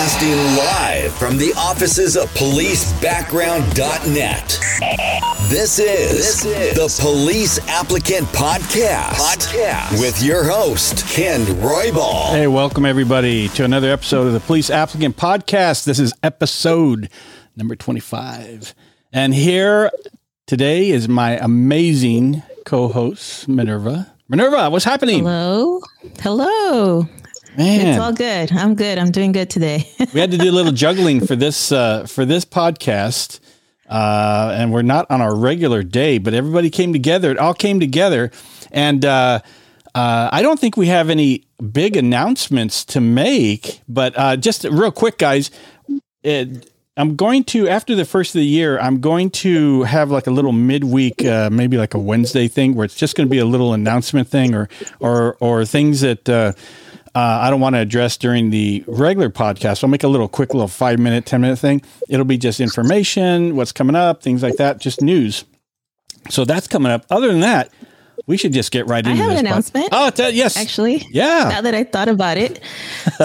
Broadcasting live from the offices of policebackground.net. This is, this is the Police Applicant Podcast, Podcast with your host, Ken Roybal. Hey, welcome everybody to another episode of the Police Applicant Podcast. This is episode number 25. And here today is my amazing co host, Minerva. Minerva, what's happening? Hello. Hello. Man, It's all good. I'm good. I'm doing good today. we had to do a little juggling for this uh, for this podcast, uh, and we're not on our regular day, but everybody came together. It all came together, and uh, uh, I don't think we have any big announcements to make. But uh, just real quick, guys, it, I'm going to after the first of the year, I'm going to have like a little midweek, uh, maybe like a Wednesday thing, where it's just going to be a little announcement thing, or or or things that. Uh, I don't want to address during the regular podcast. I'll make a little quick little five minute, 10 minute thing. It'll be just information, what's coming up, things like that, just news. So that's coming up. Other than that, we should just get right into. I have an announcement. Oh, t- yes. Actually, Yeah. now that I thought about it.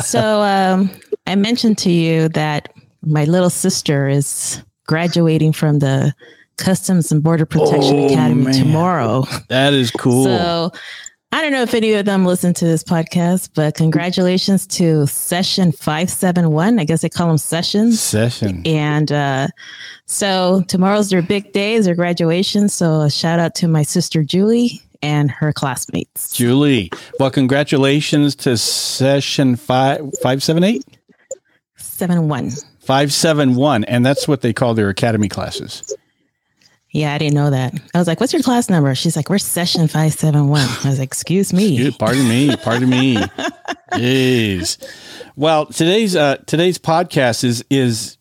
so um, I mentioned to you that my little sister is graduating from the Customs and Border Protection Oh, Academy man. tomorrow. That is cool. So I don't know if any of them listen to this podcast, but congratulations to session 571. I guess they call them sessions. Session. And uh, so tomorrow's their big day, is their graduation. So a shout out to my sister Julie and her classmates. Julie. Well, congratulations to session five, 578? Seven one. 571. And that's what they call their academy classes. Yeah, I didn't know that. I was like, "What's your class number?" She's like, "We're session five seven one." I was like, "Excuse me." Excuse- Pardon me. Pardon me. Jeez. Well, today's uh, today's podcast is is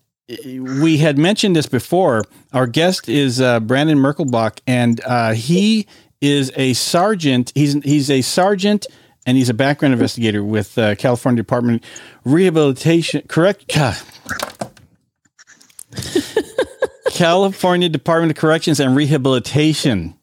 we had mentioned this before. Our guest is uh, Brandon Merkelbach, and uh, he is a sergeant. He's he's a sergeant, and he's a background investigator with uh, California Department Rehabilitation. Correct. California Department of Corrections and Rehabilitation.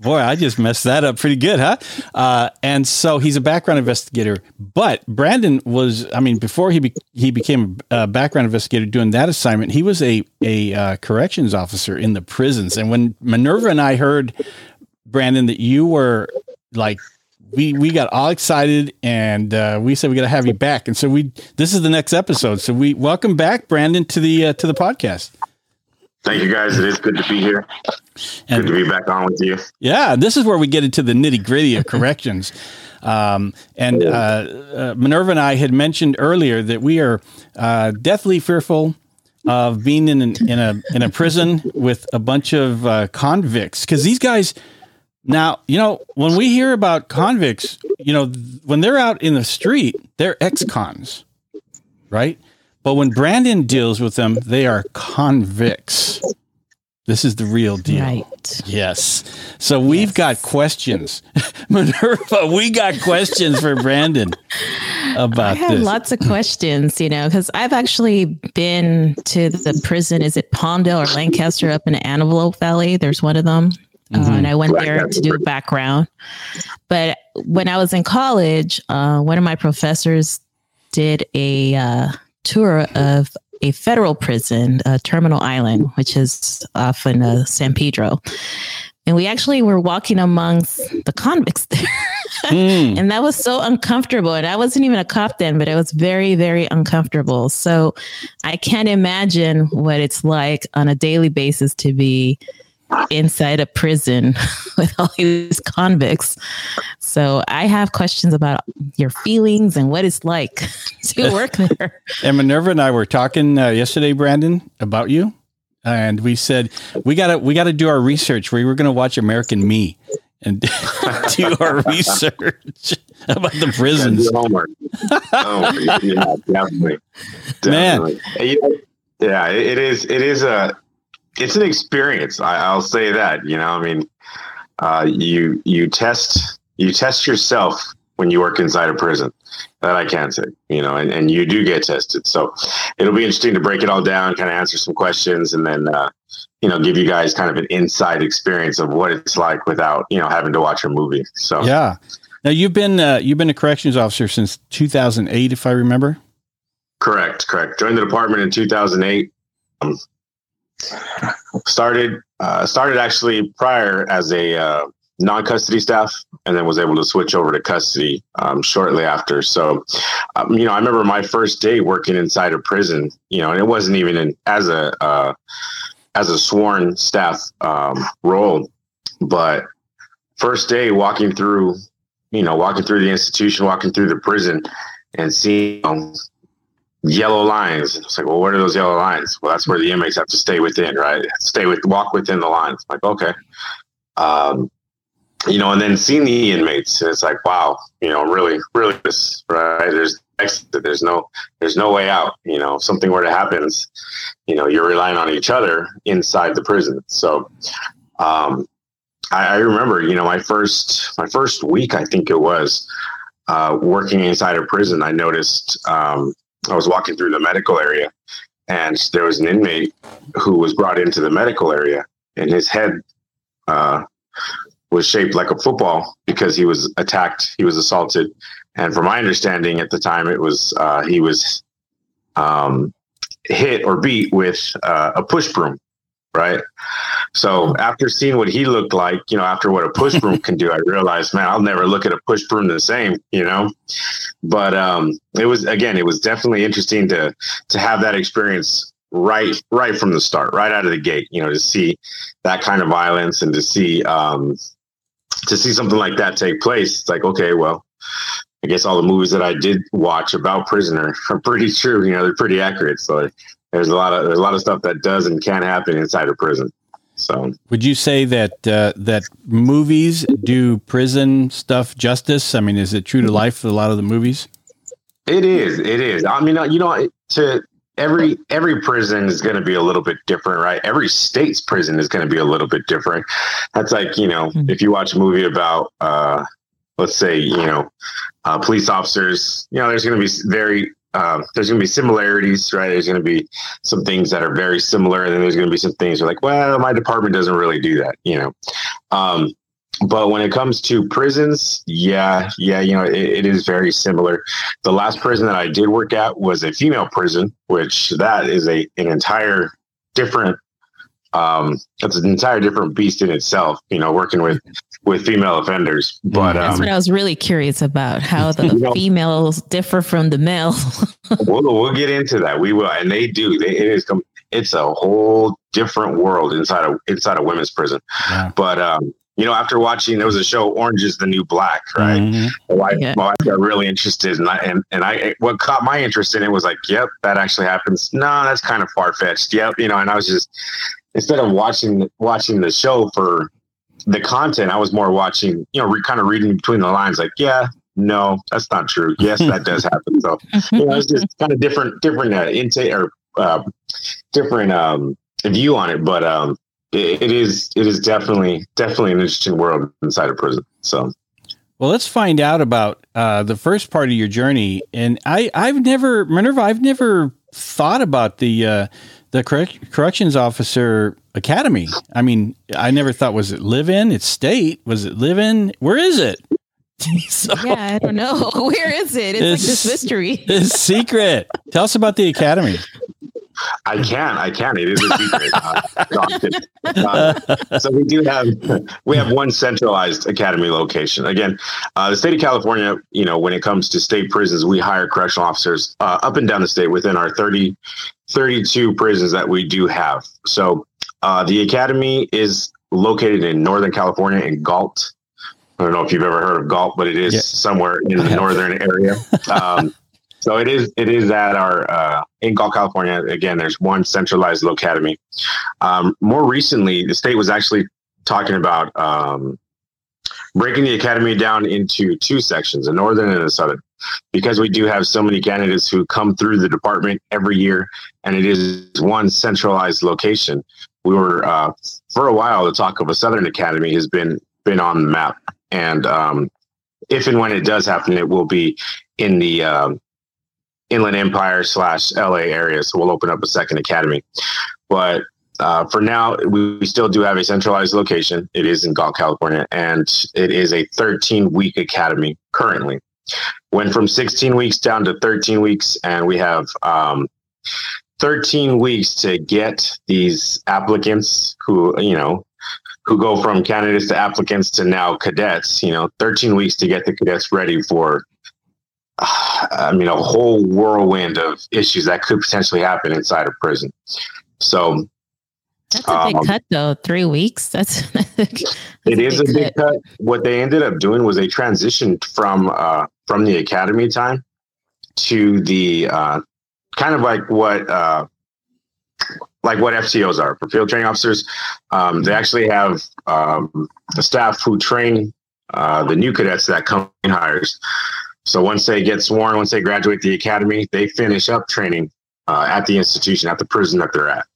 Boy, I just messed that up pretty good, huh? Uh, and so he's a background investigator. But Brandon was, I mean, before he be, he became a background investigator doing that assignment, he was a a uh, corrections officer in the prisons. And when Minerva and I heard Brandon that you were like, we we got all excited and uh, we said we got to have you back. And so we this is the next episode. So we welcome back Brandon to the uh, to the podcast. Thank you guys. It is good to be here. And- good to be back on with you. Yeah, this is where we get into the nitty gritty of corrections. Um, and uh, uh, Minerva and I had mentioned earlier that we are uh, deathly fearful of being in an, in a in a prison with a bunch of uh, convicts because these guys. Now you know when we hear about convicts, you know when they're out in the street, they're ex-cons, right? But when Brandon deals with them, they are convicts. This is the real deal. Right. Yes. So we've got questions. Minerva, we got questions for Brandon about I have this. lots of questions, you know, because I've actually been to the prison. Is it Palmdale or Lancaster up in Antelope Valley? There's one of them. Uh, Mhm. and I went there to do a background. But when I was in college, uh, one of my professors did a uh, tour of a federal prison, uh, Terminal Island, which is off in uh, San Pedro. And we actually were walking amongst the convicts there. Hmm. And that was so uncomfortable. And I wasn't even a cop then, but it was very, very uncomfortable. So I can't imagine what it's like on a daily basis to be inside a prison with all these convicts. So I have questions about your feelings and what it's like to work there. And Minerva and I were talking uh, yesterday, Brandon, about you, and we said we gotta we gotta do our research. We were gonna watch American Me and do our research about the Gotta prisons. do homework. oh, yeah, definitely. Man. definitely. And, you know, yeah, it, it is. It is a. It's an experience. I, I'll say that. You know, I mean, uh, you you test you test yourself when you work inside a prison. That I can say, you know, and, and you do get tested. So it'll be interesting to break it all down, kind of answer some questions, and then uh, you know give you guys kind of an inside experience of what it's like without you know having to watch a movie. So Yeah. Now you've been uh, you've been a corrections officer since 2008, if I remember. Correct, correct. Joined the department in 2008. Um, started uh, started actually prior as a uh, non-custody staff, and then was able to switch over to custody um, shortly after. So, um, you know, I remember my first day working inside a prison. You know, and it wasn't even in, as a uh, as a sworn staff um, role, but first day walking through, you know, walking through the institution, walking through the prison, and seeing yellow lines. It's like, well, what are those yellow lines? Well, that's where the inmates have to stay within, right? Stay with, walk within the lines. Like, okay. Um, you know, and then seeing the inmates, it's like, wow, you know, really, really, right? There's exit. There's no, there's no way out. You know, if something were to happen, you know, you're relying on each other inside the prison. So, um, I, I remember, you know, my first, my first week, I think it was, uh, working inside a prison. I noticed, um, I was walking through the medical area, and there was an inmate who was brought into the medical area, and his head uh, was shaped like a football because he was attacked, he was assaulted, and from my understanding at the time, it was uh, he was um, hit or beat with uh, a push broom, right? So after seeing what he looked like, you know, after what a push broom can do, I realized, man, I'll never look at a push broom the same, you know. But um, it was again, it was definitely interesting to to have that experience right right from the start, right out of the gate, you know, to see that kind of violence and to see um, to see something like that take place. It's like, okay, well, I guess all the movies that I did watch about prisoner are pretty true. You know, they're pretty accurate. So there's a lot of there's a lot of stuff that does and can happen inside a prison. So, would you say that uh, that movies do prison stuff justice? I mean, is it true to life for a lot of the movies? It is. It is. I mean, you know, to every every prison is going to be a little bit different, right? Every state's prison is going to be a little bit different. That's like you know, mm-hmm. if you watch a movie about, uh, let's say, you know, uh, police officers, you know, there's going to be very um, there's going to be similarities, right? There's going to be some things that are very similar, and then there's going to be some things like, well, my department doesn't really do that, you know. Um, but when it comes to prisons, yeah, yeah, you know, it, it is very similar. The last prison that I did work at was a female prison, which that is a an entire different um it's an entire different beast in itself you know working with with female offenders but that's um, what i was really curious about how the you know, females differ from the male we'll, we'll get into that we will and they do they, it is it's a whole different world inside of inside a women's prison yeah. but um you know, after watching there was a show Orange is the New Black, right? Mm-hmm. My, wife, yeah. my wife got really interested, and I and, and I what caught my interest in it was like, yep, that actually happens. No, that's kind of far fetched. Yep, you know, and I was just instead of watching watching the show for the content, I was more watching, you know, re, kind of reading between the lines, like, yeah, no, that's not true. Yes, that does happen. So, you know, it's just kind of different, different uh, intake or uh, different um, view on it. But um, it, it is, it is definitely, definitely an interesting world inside of prison. So, well, let's find out about uh, the first part of your journey. And I, I've never, Minerva, I've never thought about the uh, the correct, corrections officer academy. I mean, I never thought was it live in? It's state. Was it live in? Where is it? so, yeah, I don't know. Where is it? It's, it's like this mystery. it's secret. Tell us about the academy. I can, I can. It is a secret. uh, uh, so we do have we have one centralized academy location. Again, uh, the state of California, you know, when it comes to state prisons, we hire correctional officers uh, up and down the state within our 30, 32 prisons that we do have. So uh, the academy is located in Northern California in Galt. I don't know if you've ever heard of Galt, but it is yeah. somewhere in the northern area. Um, so it is it is at our uh, in Galt, California. Again, there's one centralized academy. Um, more recently, the state was actually talking about um, breaking the academy down into two sections, a northern and a southern, because we do have so many candidates who come through the department every year, and it is one centralized location. We were uh, for a while the talk of a southern academy has been been on the map, and um, if and when it does happen, it will be in the um, Inland Empire slash LA area. So we'll open up a second academy. But uh, for now, we, we, still do have a centralized location. It is in Galt, California, and it is a 13 week academy currently. went from 16 weeks down to 13 weeks, and we have um, 13 weeks to get these applicants who, you know, who go from candidates to applicants to now cadets, you know, 13 weeks to get the cadets ready for, uh, I mean, a whole whirlwind of issues that could potentially happen inside a prison. So that's a big um, cut, though. Three weeks. That's, that's it is a big, a big cut. What they ended up doing was they transitioned from uh, from the academy time to the uh, kind of like what uh, like what FTOs are for field training officers. Um, they actually have um, the staff who train uh, the new cadets that come in hires. So once they get sworn, once they graduate the academy, they finish up training uh, at the institution, at the prison that they're at.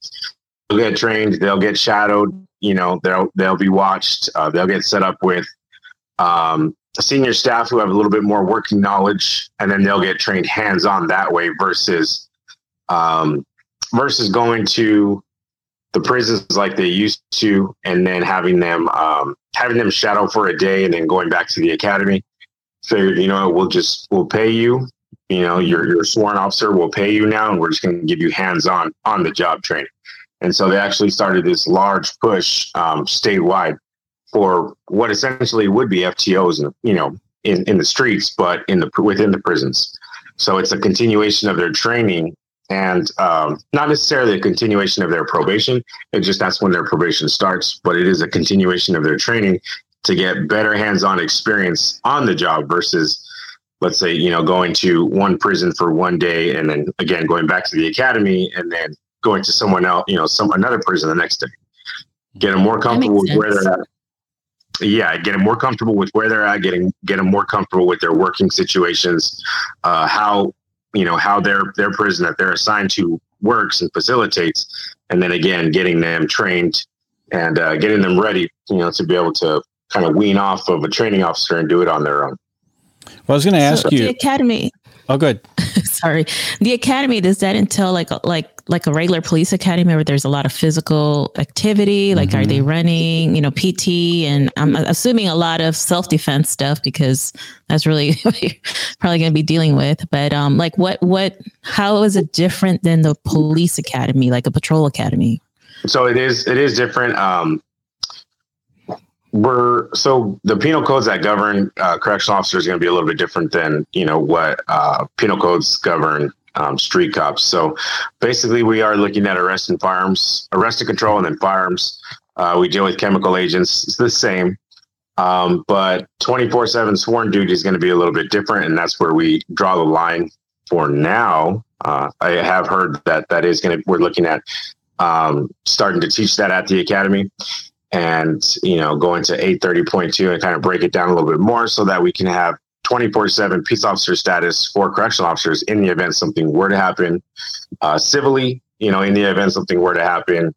They'll get trained, they'll get shadowed, you know, they'll they'll be watched, uh, they'll get set up with um, senior staff who have a little bit more working knowledge, and then they'll get trained hands on that way versus um, versus going to the prisons like they used to, and then having them um, having them shadow for a day, and then going back to the academy. Figured, you know, we'll just we'll pay you. You know, your your sworn officer will pay you now, and we're just going to give you hands on on the job training. And so they actually started this large push um, statewide for what essentially would be FTOs, you know, in, in the streets, but in the within the prisons. So it's a continuation of their training and um, not necessarily a continuation of their probation. It just that's when their probation starts, but it is a continuation of their training to get better hands-on experience on the job versus let's say you know going to one prison for one day and then again going back to the academy and then going to someone else you know some another prison the next day get them more comfortable with where they're at yeah, getting more comfortable with where they're at, getting getting more comfortable with their working situations, uh, how you know how their their prison that they're assigned to works and facilitates, and then again getting them trained and uh, getting them ready, you know, to be able to kind of wean off of a training officer and do it on their own. Well, I was going to ask so you, the academy. Oh, good. Sorry, the academy does that entail like like like a regular police academy where there's a lot of physical activity? Like, mm-hmm. are they mm-hmm. running, you know, PT? And I'm assuming a lot of self defense stuff because that's really probably going to be dealing with. But um, like, what, what, how is it different than the police academy, like a patrol academy? So it is, it is different. Um, we're so the penal codes that govern uh, correctional officers are going to be a little bit different than you know what uh, penal codes govern um, street cops. So basically, we are looking at arrest and firearms, arrest and control, and then firearms. Uh, we deal with chemical agents. It's the same. Um, but 24 7 sworn duty is going to be a little bit different. And that's where we draw the line for now. Uh, I have heard that that is going to, we're looking at um, starting to teach that at the academy and, you know, go into 830.2 and kind of break it down a little bit more so that we can have 24 7 peace officer status for correctional officers in the event something were to happen uh, civilly, you know, in the event something were to happen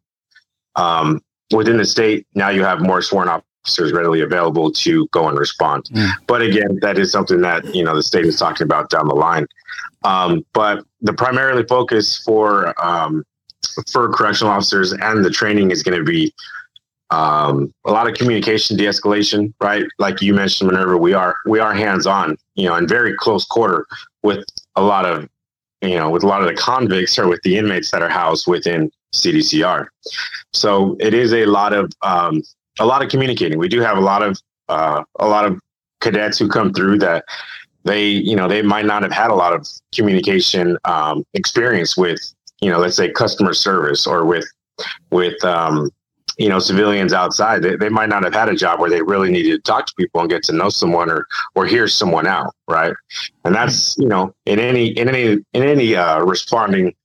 um, within the state. Now you have more sworn officers readily available to go and respond. Mm. But again, that is something that, you know, the state is talking about down the line. Um, but the primarily focus for um, for correctional officers and the training is going to be um, a lot of communication de-escalation right? Like you mentioned Minerva we are we are hands-on you know in very close quarter with a lot of you know with a lot of the convicts or with the inmates that are housed within cdcr so it is a lot of um, a lot of communicating. We do have a lot of uh, a lot of cadets who come through that they you know they might not have had a lot of communication um, experience with you know let's say customer service or with with um, you know civilians outside they, they might not have had a job where they really needed to talk to people and get to know someone or or hear someone out right? And that's you know in any in any in any uh, responding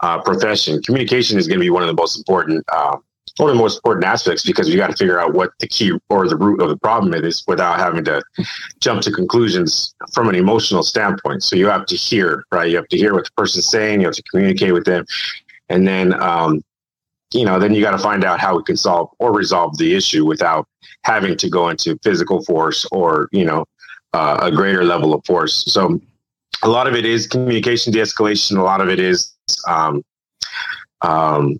uh, profession communication is going to be one of the most important uh, one of the most important aspects because you got to figure out what the key or the root of the problem is without having to jump to conclusions from an emotional standpoint. So you have to hear right? You have to hear what the person's saying you have to communicate with them. And then um, you know, then you got to find out how we can solve or resolve the issue without having to go into physical force or, you know, uh, a greater level of force. So a lot of it is communication de-escalation. A lot of it is um, um,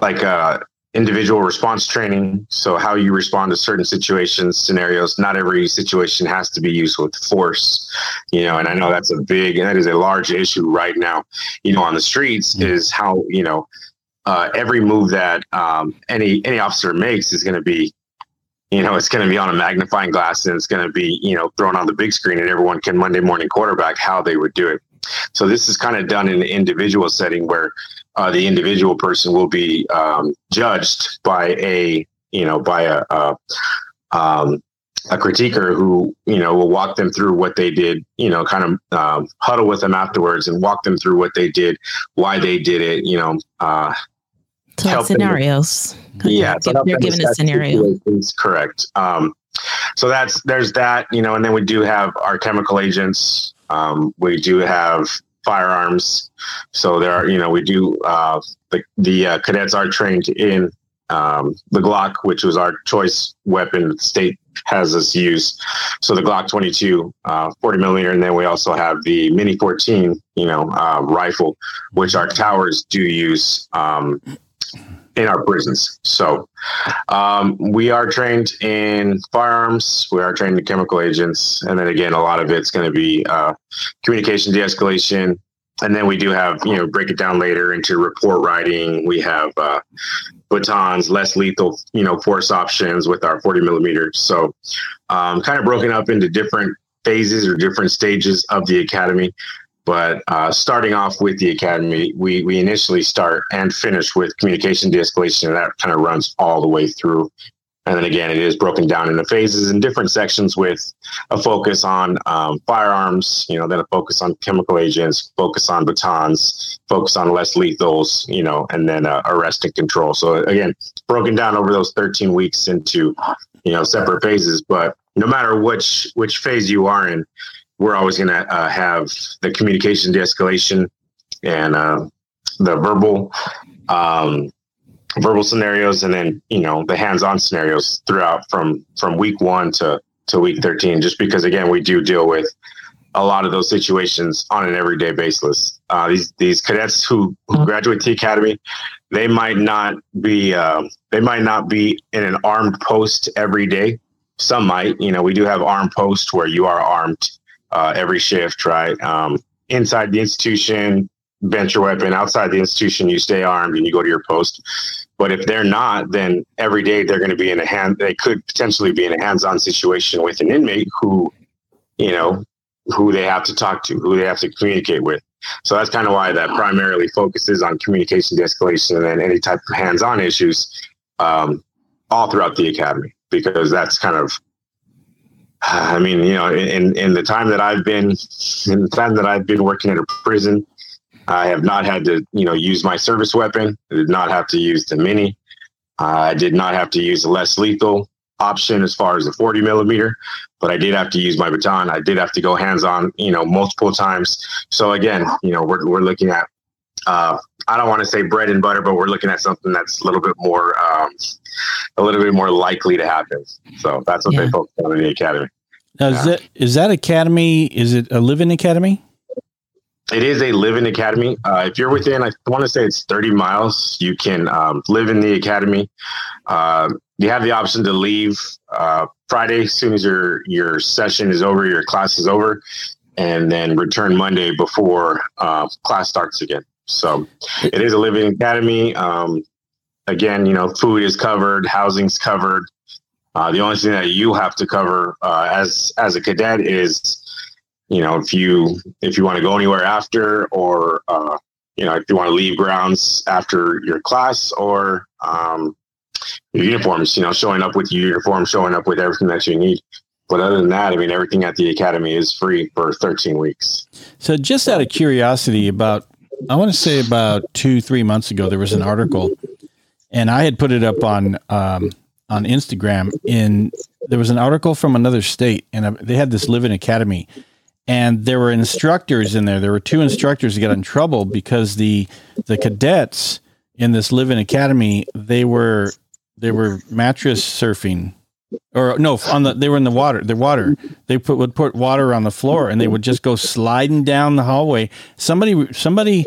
like uh, individual response training. So how you respond to certain situations, scenarios. Not every situation has to be used with force, you know. And I know that's a big, that is a large issue right now, you know, on the streets. Mm-hmm. Is how you know uh, every move that um, any any officer makes is going to be you know, it's going to be on a magnifying glass and it's going to be, you know, thrown on the big screen and everyone can Monday morning quarterback how they would do it. So this is kind of done in an individual setting where uh, the individual person will be um, judged by a, you know, by a, a, um, a critiquer who, you know, will walk them through what they did, you know, kind of um, huddle with them afterwards and walk them through what they did, why they did it, you know, uh, help scenarios. Yeah, so they're given a scenario. Correct. Um, so that's there's that, you know, and then we do have our chemical agents. Um, we do have firearms. So there are, you know, we do uh, the the uh, cadets are trained in um, the Glock, which was our choice weapon. State has us use. So the Glock 22, uh, 40 millimeter, and then we also have the Mini 14, you know, uh, rifle, which our towers do use. Um, in our prisons. So um, we are trained in firearms, we are trained in chemical agents, and then again, a lot of it's going to be uh, communication de-escalation. And then we do have, you know, break it down later into report writing. We have uh, batons, less lethal, you know, force options with our 40 millimeters. So um, kind of broken up into different phases or different stages of the academy. But uh, starting off with the academy, we we initially start and finish with communication de-escalation, and that kind of runs all the way through. And then again, it is broken down into phases and different sections with a focus on um, firearms, you know, then a focus on chemical agents, focus on batons, focus on less lethals, you know, and then uh, arrest and control. So again, broken down over those 13 weeks into, you know, separate phases. But no matter which which phase you are in, we're always going to uh, have the communication de-escalation and uh, the verbal um, verbal scenarios and then you know the hands-on scenarios throughout from from week one to to week 13 just because again we do deal with a lot of those situations on an everyday basis uh, these these cadets who, who mm-hmm. graduate the academy they might not be uh, they might not be in an armed post every day some might you know we do have armed posts where you are armed uh, every shift, right? Um, inside the institution, your weapon. Outside the institution, you stay armed and you go to your post. But if they're not, then every day they're going to be in a hand. They could potentially be in a hands-on situation with an inmate who, you know, who they have to talk to, who they have to communicate with. So that's kind of why that primarily focuses on communication de-escalation and then any type of hands-on issues um, all throughout the academy because that's kind of I mean, you know, in in the time that I've been in the time that I've been working at a prison, I have not had to, you know, use my service weapon. I did not have to use the mini. I did not have to use a less lethal option as far as the 40 millimeter, but I did have to use my baton. I did have to go hands on, you know, multiple times. So again, you know, we're we're looking at uh, I don't want to say bread and butter, but we're looking at something that's a little bit more, um, a little bit more likely to happen. So that's what yeah. they focus on in the academy. Now, is yeah. that is that academy? Is it a living academy? It is a living academy. Uh, if you're within, I want to say it's 30 miles, you can um, live in the academy. Uh, you have the option to leave uh, Friday as soon as your your session is over, your class is over, and then return Monday before uh, class starts again. So it is a living academy. Um, again, you know, food is covered, housing's covered. Uh, the only thing that you have to cover uh, as as a cadet is, you know, if you if you want to go anywhere after, or uh, you know, if you want to leave grounds after your class, or um, your uniforms. You know, showing up with your uniform, showing up with everything that you need. But other than that, I mean, everything at the academy is free for 13 weeks. So, just out of curiosity, about I want to say about two, three months ago, there was an article, and I had put it up on um, on Instagram. In there was an article from another state, and uh, they had this living academy, and there were instructors in there. There were two instructors that got in trouble because the the cadets in this living academy they were they were mattress surfing or no on the they were in the water the water they put would put water on the floor and they would just go sliding down the hallway somebody somebody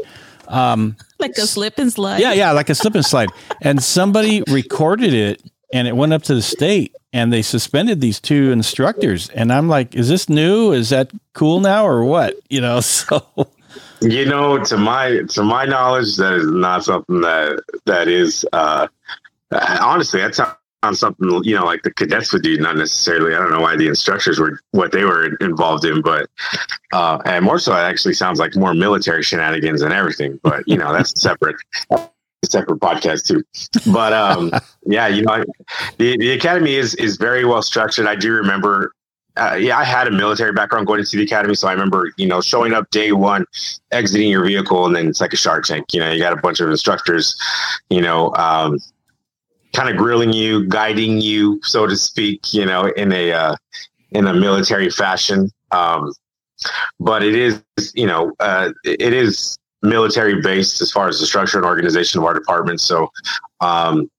um, like a slip and slide. Yeah, yeah, like a slip and slide. And somebody recorded it and it went up to the state and they suspended these two instructors. And I'm like, is this new? Is that cool now or what? You know, so you know, to my to my knowledge, that is not something that that is uh honestly that's on something you know like the cadets would do not necessarily i don't know why the instructors were what they were involved in but uh and more so it actually sounds like more military shenanigans and everything but you know that's separate separate podcast too but um yeah you know the, the academy is is very well structured i do remember uh, yeah, I had a military background going into the academy, so I remember, you know, showing up day one, exiting your vehicle, and then it's like a shark tank. You know, you got a bunch of instructors, you know, um, kind of grilling you, guiding you, so to speak, you know, in a uh, in a military fashion. Um, but it is, you know, uh, it is military based as far as the structure and organization of our department. So um,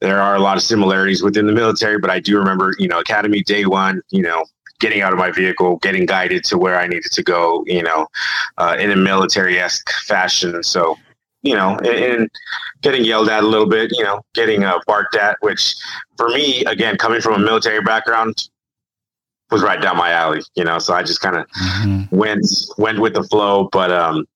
there are a lot of similarities within the military. But I do remember, you know, Academy day one, you know, getting out of my vehicle, getting guided to where I needed to go, you know, uh, in a military esque fashion. So you know, and, and, getting yelled at a little bit, you know, getting uh, barked at, which for me, again, coming from a military background, was right down my alley, you know. So I just kind of mm-hmm. went went with the flow, but um,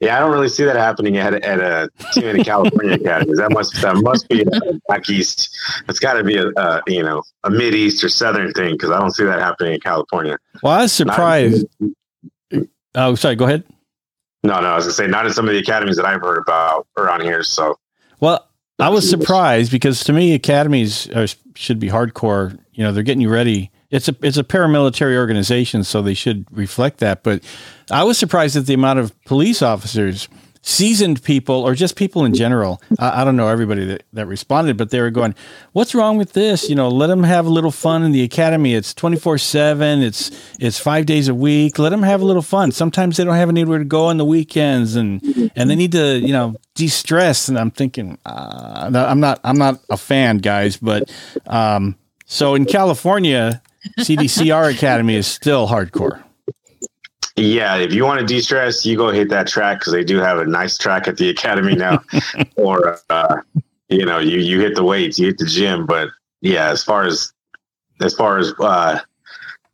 yeah, I don't really see that happening at, at a team in the California academy. That must that must be back east. It's got to be a, a, you know a mid east or southern thing because I don't see that happening in California. Well, I was surprised. Not, oh, sorry. Go ahead. No, no, I was gonna say not in some of the academies that I've heard about around here. So, well, I was surprised because to me, academies are, should be hardcore. You know, they're getting you ready. It's a it's a paramilitary organization, so they should reflect that. But I was surprised at the amount of police officers seasoned people or just people in general. I, I, don't know everybody that, that responded, but they were going, what's wrong with this? You know, let them have a little fun in the academy. It's 24 seven. It's, it's five days a week. Let them have a little fun. Sometimes they don't have anywhere to go on the weekends and, and they need to, you know, de-stress. And I'm thinking, uh, I'm not, I'm not a fan guys, but, um, so in California, CDCR Academy is still hardcore. Yeah, if you want to de-stress, you go hit that track because they do have a nice track at the academy now. or uh, you know, you you hit the weights, you hit the gym. But yeah, as far as as far as uh,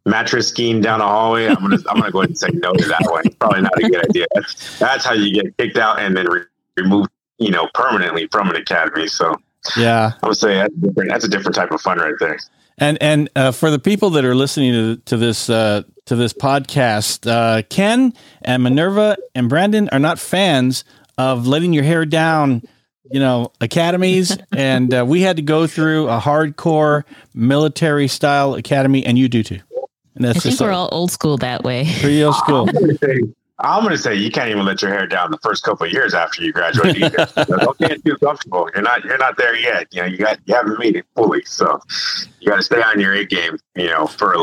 mattress skiing down a hallway, I'm gonna I'm gonna go ahead and say no to that one. Probably not a good idea. That's, that's how you get kicked out and then re- removed, you know, permanently from an academy. So yeah, I would say that's different. That's a different type of fun right there. And and uh, for the people that are listening to to this uh, to this podcast, uh, Ken and Minerva and Brandon are not fans of letting your hair down. You know, academies, and uh, we had to go through a hardcore military style academy, and you do too. And that's I think we're all old school that way. Pretty old school. I'm going to say you can't even let your hair down the first couple of years after you graduate. Either. don't get too comfortable. You're not. You're not there yet. You know, you got you haven't made it fully, so you got to stay on your A game. You know, for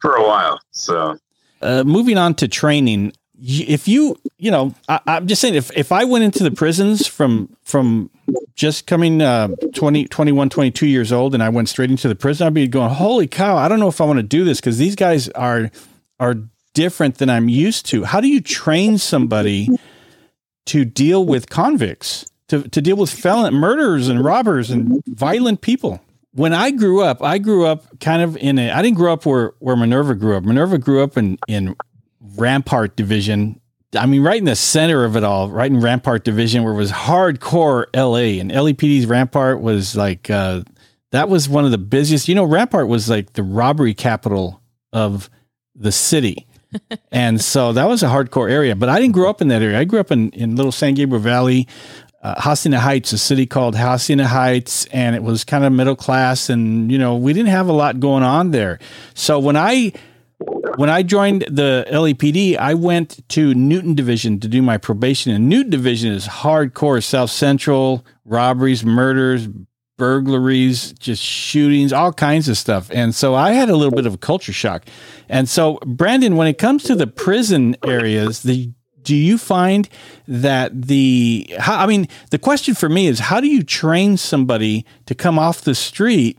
for a while. So, uh, moving on to training. If you, you know, I, am just saying, if, if I went into the prisons from from just coming uh, 20, 21, 22 years old, and I went straight into the prison, I'd be going, "Holy cow! I don't know if I want to do this because these guys are are different than I'm used to. How do you train somebody to deal with convicts, to, to deal with felon murderers and robbers and violent people? When I grew up, I grew up kind of in a, I didn't grow up where, where Minerva grew up. Minerva grew up in, in Rampart Division. I mean, right in the center of it all, right in Rampart Division, where it was hardcore LA and LAPD's Rampart was like, uh, that was one of the busiest. You know, Rampart was like the robbery capital of the city and so that was a hardcore area. But I didn't grow up in that area. I grew up in, in little San Gabriel Valley, uh, Hacienda Heights, a city called Hacienda Heights, and it was kind of middle class. And you know, we didn't have a lot going on there. So when I when I joined the LAPD, I went to Newton Division to do my probation. And Newton Division is hardcore South Central robberies, murders, burglaries, just shootings, all kinds of stuff. And so I had a little bit of a culture shock. And so, Brandon, when it comes to the prison areas, the do you find that the how, I mean, the question for me is how do you train somebody to come off the street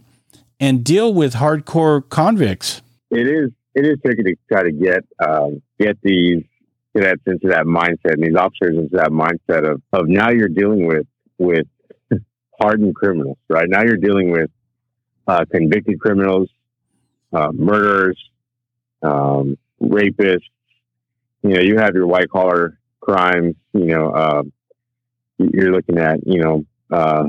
and deal with hardcore convicts? It is it is tricky to try to get um, get these cadets into that mindset and these officers into that mindset of, of now you're dealing with with hardened criminals, right? Now you're dealing with uh, convicted criminals, uh, murderers, um, rapists. You know, you have your white collar crimes. You know, uh, you're looking at you know uh,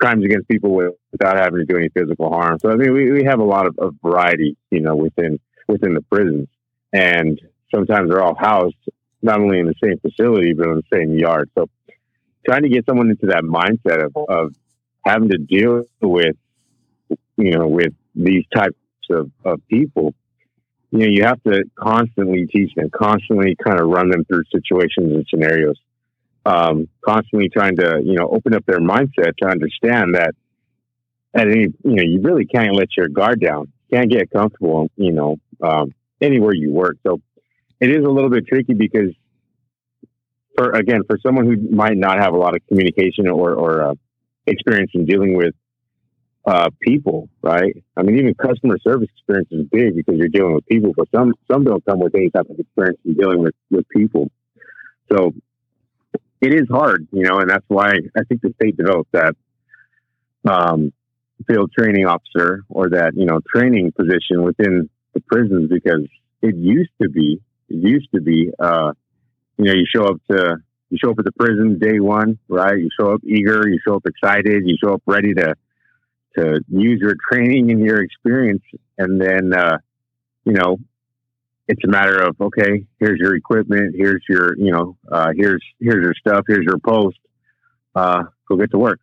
crimes against people with, without having to do any physical harm. So I mean, we, we have a lot of, of variety, you know, within within the prisons, and sometimes they're all housed not only in the same facility but in the same yard. So trying to get someone into that mindset of, of having to deal with, you know, with these types of, of people, you know, you have to constantly teach them, constantly kind of run them through situations and scenarios, um, constantly trying to, you know, open up their mindset to understand that at any, you know, you really can't let your guard down. Can't get comfortable, you know, um, anywhere you work. So it is a little bit tricky because for again for someone who might not have a lot of communication or, or uh, experience in dealing with uh, people, right? I mean, even customer service experience is big because you're dealing with people, but some some don't come with any type of experience in dealing with with people. So it is hard, you know, and that's why I think the state developed that um, field training officer or that you know training position within the prisons because it used to be it used to be uh, you know, you show up to you show up at the prison day one, right? You show up eager, you show up excited, you show up ready to to use your training and your experience, and then uh, you know, it's a matter of okay, here's your equipment, here's your you know, uh, here's here's your stuff, here's your post, uh, go get to work,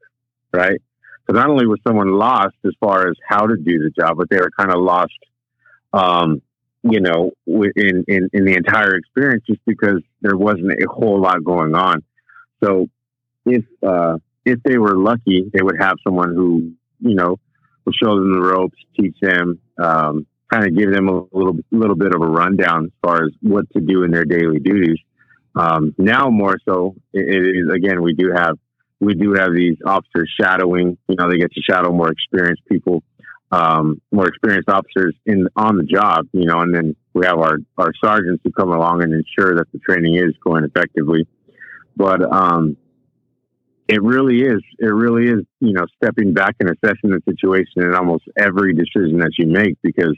right? So not only was someone lost as far as how to do the job, but they were kind of lost um, you know, in, in, in the entire experience just because there wasn't a whole lot going on. So if, uh, if they were lucky, they would have someone who, you know, will show them the ropes, teach them, um, kind of give them a little, little bit of a rundown as far as what to do in their daily duties. Um, now more so, it, is again, we do have, we do have these officers shadowing, you know, they get to shadow more experienced people um, more experienced officers in on the job, you know, and then we have our, our sergeants who come along and ensure that the training is going effectively. But um, it really is, it really is, you know, stepping back and assessing the situation in almost every decision that you make because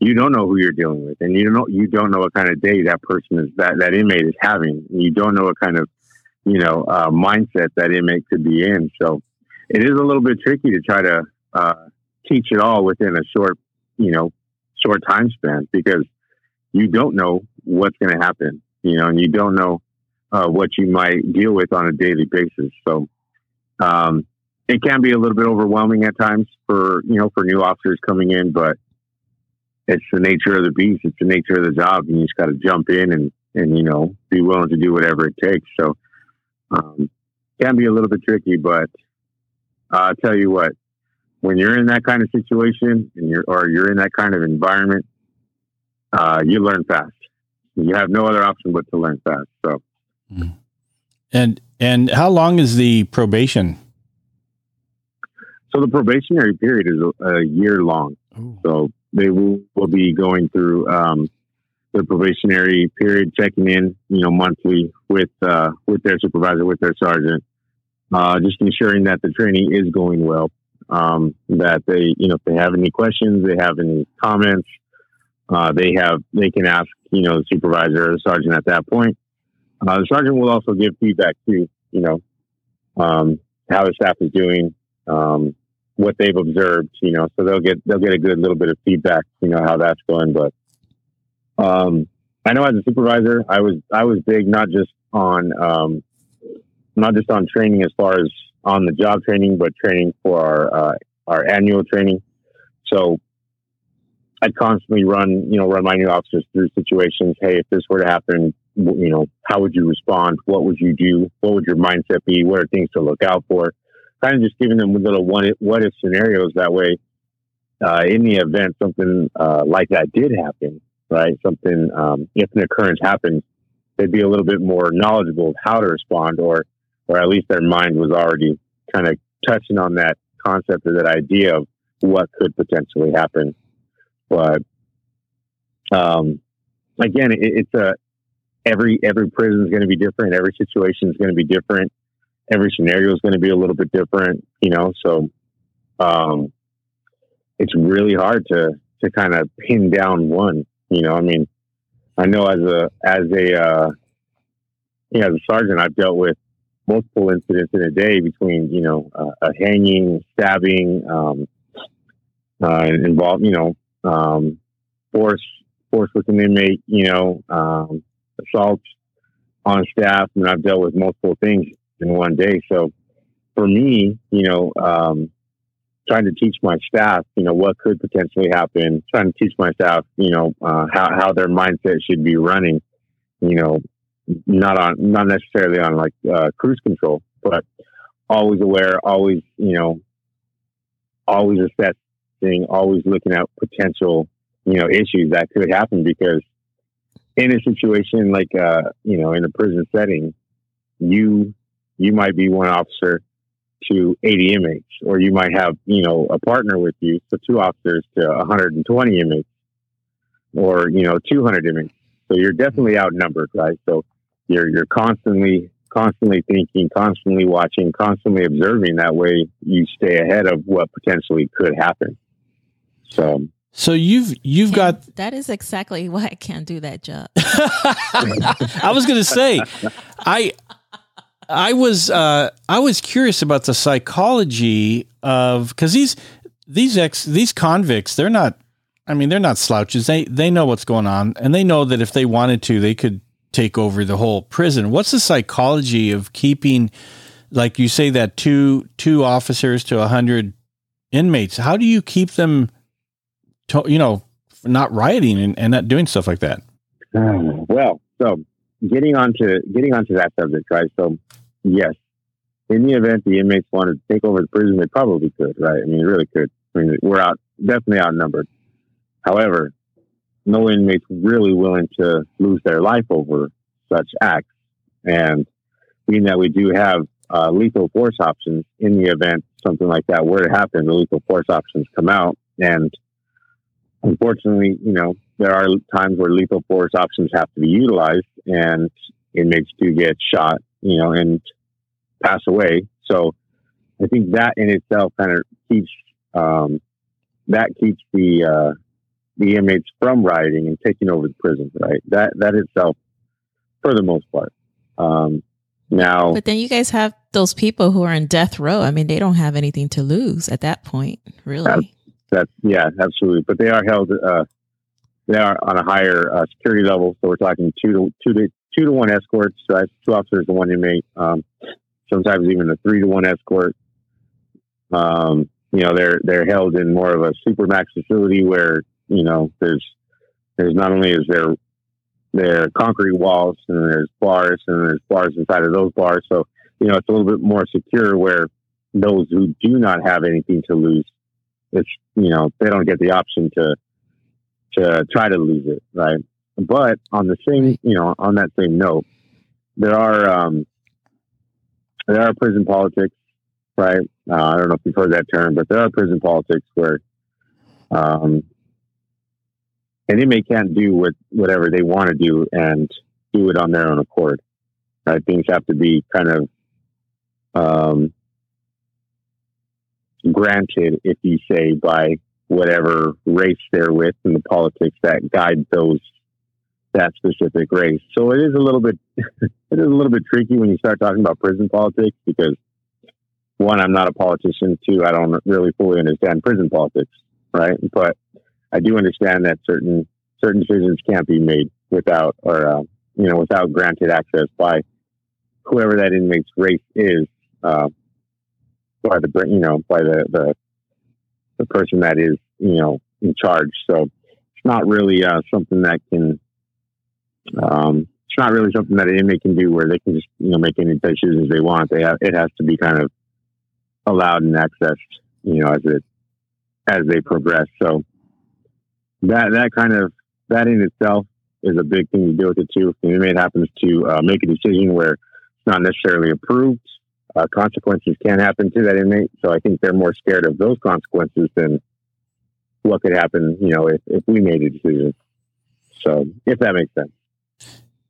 you don't know who you're dealing with, and you don't know you don't know what kind of day that person is that that inmate is having. You don't know what kind of you know uh, mindset that inmate could be in. So it is a little bit tricky to try to uh, teach it all within a short, you know, short time span because you don't know what's going to happen, you know, and you don't know uh, what you might deal with on a daily basis. So, um, it can be a little bit overwhelming at times for, you know, for new officers coming in, but it's the nature of the beast. It's the nature of the job. And you just got to jump in and, and, you know, be willing to do whatever it takes. So, um, can be a little bit tricky, but uh, I'll tell you what, when you're in that kind of situation and you're or you're in that kind of environment, uh, you learn fast. You have no other option but to learn fast. So, mm-hmm. and and how long is the probation? So the probationary period is a, a year long. Ooh. So they will, will be going through um, the probationary period, checking in, you know, monthly with uh, with their supervisor, with their sergeant, uh, just ensuring that the training is going well um, that they, you know, if they have any questions, they have any comments, uh, they have, they can ask, you know, the supervisor or the sergeant at that point. Uh, the sergeant will also give feedback to, you know, um, how the staff is doing, um, what they've observed, you know, so they'll get, they'll get a good little bit of feedback, you know, how that's going. But, um, I know as a supervisor, I was, I was big, not just on, um, not just on training as far as on the job training, but training for our uh, our annual training. So I'd constantly run, you know, run my new officers through situations. Hey, if this were to happen, you know, how would you respond? What would you do? What would your mindset be? What are things to look out for? Kind of just giving them a little if, what if scenarios. That way, uh, in the event something uh, like that did happen, right? Something um, if an occurrence happens, they'd be a little bit more knowledgeable of how to respond or or at least their mind was already kind of touching on that concept or that idea of what could potentially happen. But um, again, it, it's a every every prison is going to be different. Every situation is going to be different. Every scenario is going to be a little bit different. You know, so um, it's really hard to to kind of pin down one. You know, I mean, I know as a as a uh, you know, as a sergeant, I've dealt with multiple incidents in a day between you know uh, a hanging, stabbing, um, uh, involved you know um, force force with an inmate, you know, um, assault on staff, and I've dealt with multiple things in one day. So for me, you know, um, trying to teach my staff, you know, what could potentially happen, trying to teach my staff, you know, uh, how, how their mindset should be running, you know, not on, not necessarily on like, uh, cruise control, but always aware, always, you know, always assessing, always looking at potential, you know, issues that could happen because in a situation like, uh, you know, in a prison setting, you, you might be one officer to 80 inmates, or you might have, you know, a partner with you, so two officers to 120 inmates, or you know, 200 inmates. So you're definitely outnumbered, right? So you're you're constantly constantly thinking, constantly watching, constantly observing. That way, you stay ahead of what potentially could happen. So. So you've you've got that is exactly why I can't do that job. I was going to say, I I was uh, I was curious about the psychology of because these these ex these convicts they're not I mean they're not slouches they they know what's going on and they know that if they wanted to they could take over the whole prison. What's the psychology of keeping like you say that two two officers to a hundred inmates? How do you keep them to, you know not rioting and, and not doing stuff like that? Uh, well, so getting onto getting onto that subject, right? So yes, in the event the inmates wanted to take over the prison, they probably could, right? I mean, really could. I mean, we're out definitely outnumbered. However, no inmate's really willing to lose their life over such acts, and being that we do have uh, lethal force options in the event something like that were to happen, the lethal force options come out, and unfortunately, you know, there are times where lethal force options have to be utilized, and inmates do get shot, you know, and pass away. So I think that in itself kind of keeps um, that keeps the uh, the inmates from rioting and taking over the prison, right? That that itself, for the most part. Um, now, but then you guys have those people who are in death row. I mean, they don't have anything to lose at that point, really. That's, that's yeah, absolutely. But they are held. Uh, they are on a higher uh, security level, so we're talking two to two to two to one escorts. So that's two officers to one inmate. Um, sometimes even a three to one escort. Um, you know, they're they're held in more of a supermax facility where you know there's there's not only is there there concrete walls and there's bars and there's bars inside of those bars. So you know it's a little bit more secure where those who do not have anything to lose, it's you know they don't get the option to to try to lose it, right? But on the same you know on that same note, there are um, there are prison politics, right? Uh, I don't know if you've heard that term, but there are prison politics where um, an inmate can't do what, whatever they want to do and do it on their own accord. Right? Things have to be kind of um, granted, if you say, by whatever race they're with and the politics that guide those that specific race. So it is a little bit it is a little bit tricky when you start talking about prison politics because one, I'm not a politician. Two, I don't really fully understand prison politics, right? But I do understand that certain certain decisions can't be made without or uh, you know without granted access by whoever that inmate's race is uh, by the you know by the, the the person that is you know in charge. So it's not really uh, something that can um, it's not really something that an inmate can do where they can just you know make any decisions they want. They have it has to be kind of allowed and accessed, you know, as it as they progress. So that that kind of that in itself is a big thing to deal with it too. If the inmate happens to uh, make a decision where it's not necessarily approved, uh, consequences can happen to that inmate. So I think they're more scared of those consequences than what could happen, you know, if, if we made a decision. So if that makes sense.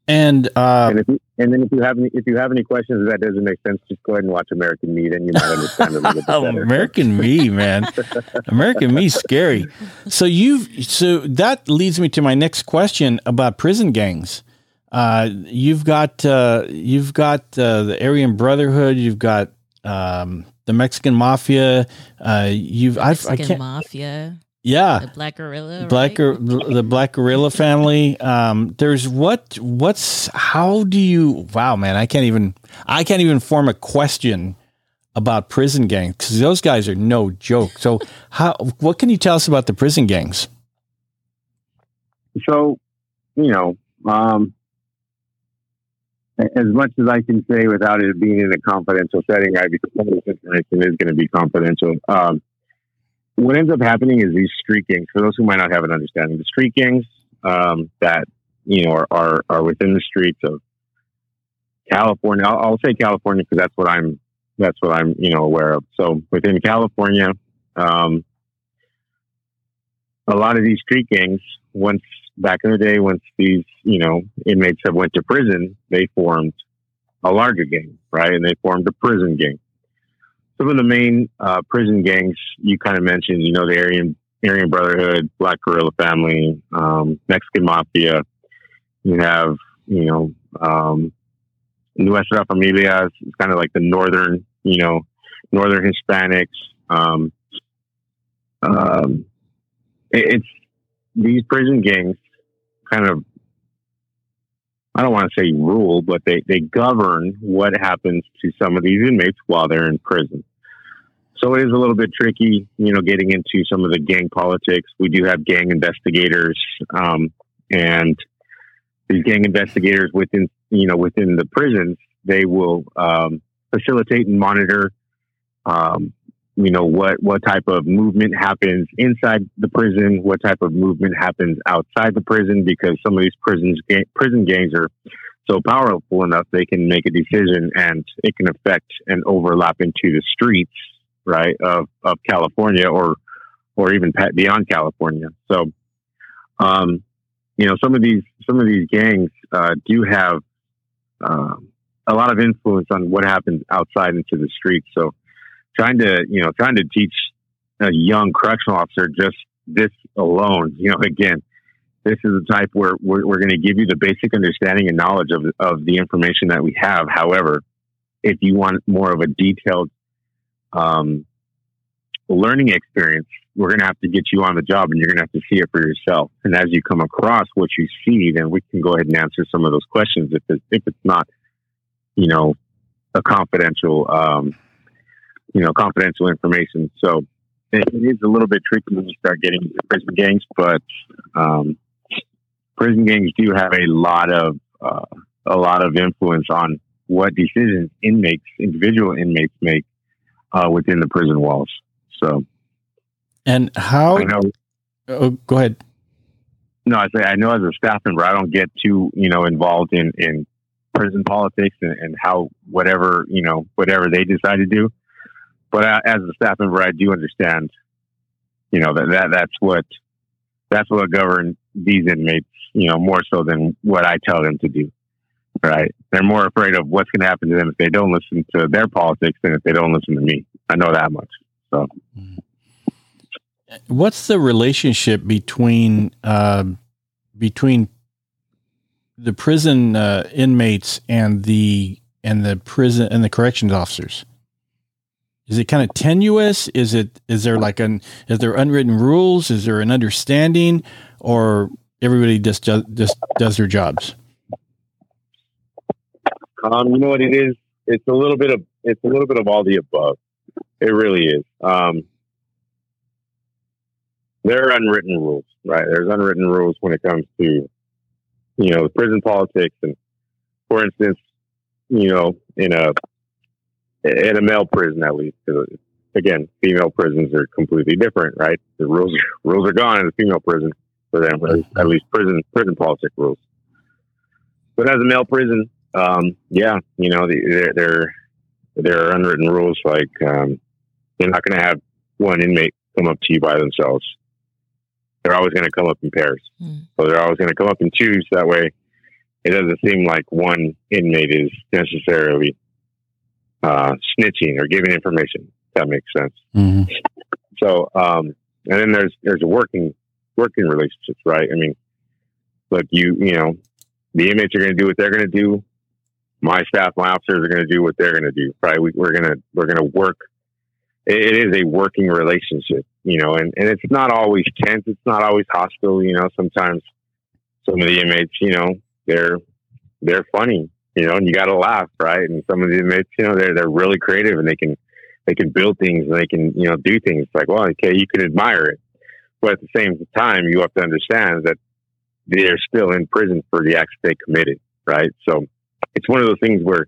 And uh, And if and then if you have any if you have any questions that doesn't make sense, just go ahead and watch American Me. Then you might understand a little bit oh, better. American Me, man, American Me, scary. So you've so that leads me to my next question about prison gangs. Uh, you've got uh, you've got uh, the Aryan Brotherhood. You've got um, the Mexican Mafia. Uh, you've I've, I Mexican can't. Mafia, Yeah, the Black Guerrilla, Black right? Gor- the Black Guerrilla family. Um, there's what what's how do you? Wow, man, I can't even I can't even form a question about prison gangs because those guys are no joke. So how what can you tell us about the prison gangs? So, you know, um, as much as I can say without it being in a confidential setting, I because some of this information is going to be confidential. Um, what ends up happening is these street gangs. For those who might not have an understanding, the street gangs um, that you know are, are are within the streets of California. I'll, I'll say California because that's what I'm that's what I'm you know aware of. So within California, um, a lot of these street gangs, once back in the day, once these you know inmates have went to prison, they formed a larger gang, right? And they formed a prison gang. Some of the main uh, prison gangs you kind of mentioned, you know, the Aryan Aryan Brotherhood, Black Guerrilla Family, um, Mexican Mafia. You have, you know, um, Nuestra Familias. It's kind of like the northern, you know, northern Hispanics. Um, um, it- it's these prison gangs kind of I don't want to say rule, but they, they govern what happens to some of these inmates while they're in prison. So it is a little bit tricky, you know, getting into some of the gang politics. We do have gang investigators, um, and these gang investigators within, you know, within the prisons, they will um, facilitate and monitor um, you know what what type of movement happens inside the prison, what type of movement happens outside the prison, because some of these prisons ga- prison gangs are so powerful enough they can make a decision and it can affect and overlap into the streets, right of of California or or even beyond California. So, um, you know, some of these some of these gangs uh, do have um, a lot of influence on what happens outside into the streets. So trying to you know trying to teach a young correctional officer just this alone you know again this is the type where we're, we're going to give you the basic understanding and knowledge of, of the information that we have however if you want more of a detailed um, learning experience we're going to have to get you on the job and you're going to have to see it for yourself and as you come across what you see then we can go ahead and answer some of those questions if it's, if it's not you know a confidential um, you know, confidential information. So it, is a little bit tricky when you start getting into prison gangs, but um, prison gangs do have a lot of uh, a lot of influence on what decisions inmates, individual inmates, make uh, within the prison walls. So And how? I know, Oh, go ahead. no, I say I know as a staff member, I don't get too you know involved in in prison politics and, and how whatever you know whatever they decide to do. But I, as a staff member, I do understand, you know, that, that that's what that's what governs these inmates, you know, more so than what I tell them to do. Right? They're more afraid of what's going to happen to them if they don't listen to their politics than if they don't listen to me. I know that much. So What's the relationship between uh, between the prison uh, inmates and the and the prison and the corrections officers? Is it kind of tenuous? Is it is there like an is there unwritten rules? Is there an understanding, or everybody just just does their jobs? Um, you know what it is? It's a little bit of it's a little bit of all the above. It really is. Um, there are unwritten rules, right? There's unwritten rules when it comes to, you know, the prison politics, and for instance, you know, in a in a male prison at least, again, female prisons are completely different, right? The rules rules are gone in a female prison for them, at least- at least prison prison politics rules. But as a male prison, um, yeah, you know, there there there are unwritten rules like um, you're not going to have one inmate come up to you by themselves. They're always going to come up in pairs, Hmm. so they're always going to come up in twos. That way, it doesn't seem like one inmate is necessarily uh, snitching or giving information. If that makes sense. Mm-hmm. So, um, and then there's there's working working relationships, right? I mean, look, you you know, the inmates are going to do what they're going to do. My staff, my officers are going to do what they're going to do, right? We, we're gonna we're gonna work. It, it is a working relationship, you know, and, and it's not always tense. It's not always hostile, you know. Sometimes some of the inmates, you know, they're they're funny, you know, and you got to laugh, right? And some of the inmates, you know, they're they're really creative and they can they can build things and they can you know do things. It's like, well, okay, you can admire it, but at the same time, you have to understand that they're still in prison for the acts they committed, right? So it's one of those things where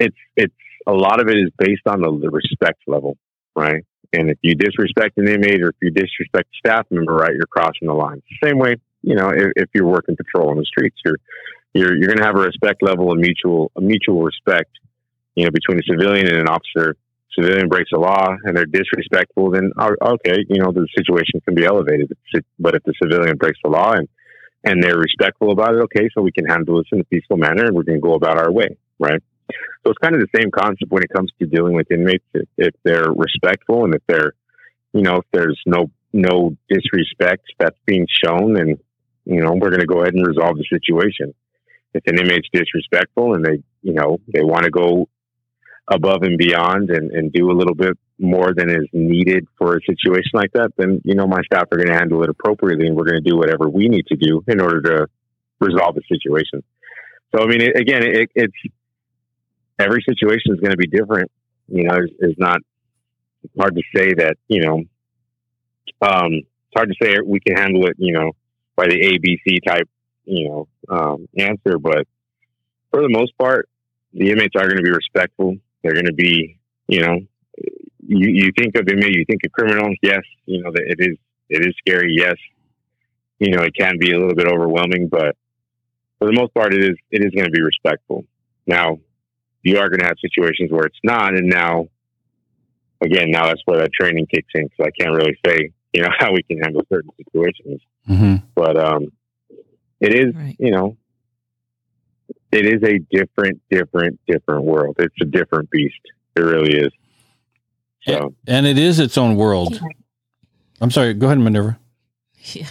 it's it's a lot of it is based on the, the respect level, right? And if you disrespect an inmate or if you disrespect a staff member, right, you're crossing the line. Same way, you know, if, if you're working patrol on the streets, you're you're you're going to have a respect level of mutual a mutual respect, you know, between a civilian and an officer. Civilian breaks the law and they're disrespectful, then oh, okay, you know, the situation can be elevated. But if the civilian breaks the law and and they're respectful about it, okay, so we can handle this in a peaceful manner and we're going to go about our way, right? So it's kind of the same concept when it comes to dealing with inmates. If, if they're respectful and if they're, you know, if there's no no disrespect that's being shown, and you know, we're going to go ahead and resolve the situation. If an inmate's disrespectful and they, you know, they want to go above and beyond and, and do a little bit more than is needed for a situation like that, then you know my staff are going to handle it appropriately, and we're going to do whatever we need to do in order to resolve the situation. So I mean, it, again, it, it's every situation is going to be different. You know, it's, it's not hard to say that you know. Um, it's hard to say we can handle it. You know, by the ABC type, you know, um, answer, but for the most part, the inmates are going to be respectful. They're going to be, you know, you, you think of inmate, you think of criminals. Yes, you know, it is, it is scary. Yes. You know, it can be a little bit overwhelming, but for the most part, it is, it is going to be respectful. Now, you are going to have situations where it's not. And now, again, now that's where that training kicks in because I can't really say, you know, how we can handle certain situations. Mm-hmm. But um, it is, Right. you know, it is a different, different, different world. It's a different beast. It really is. So, And it is its own world. I'm sorry. Go ahead, Minerva. Yeah.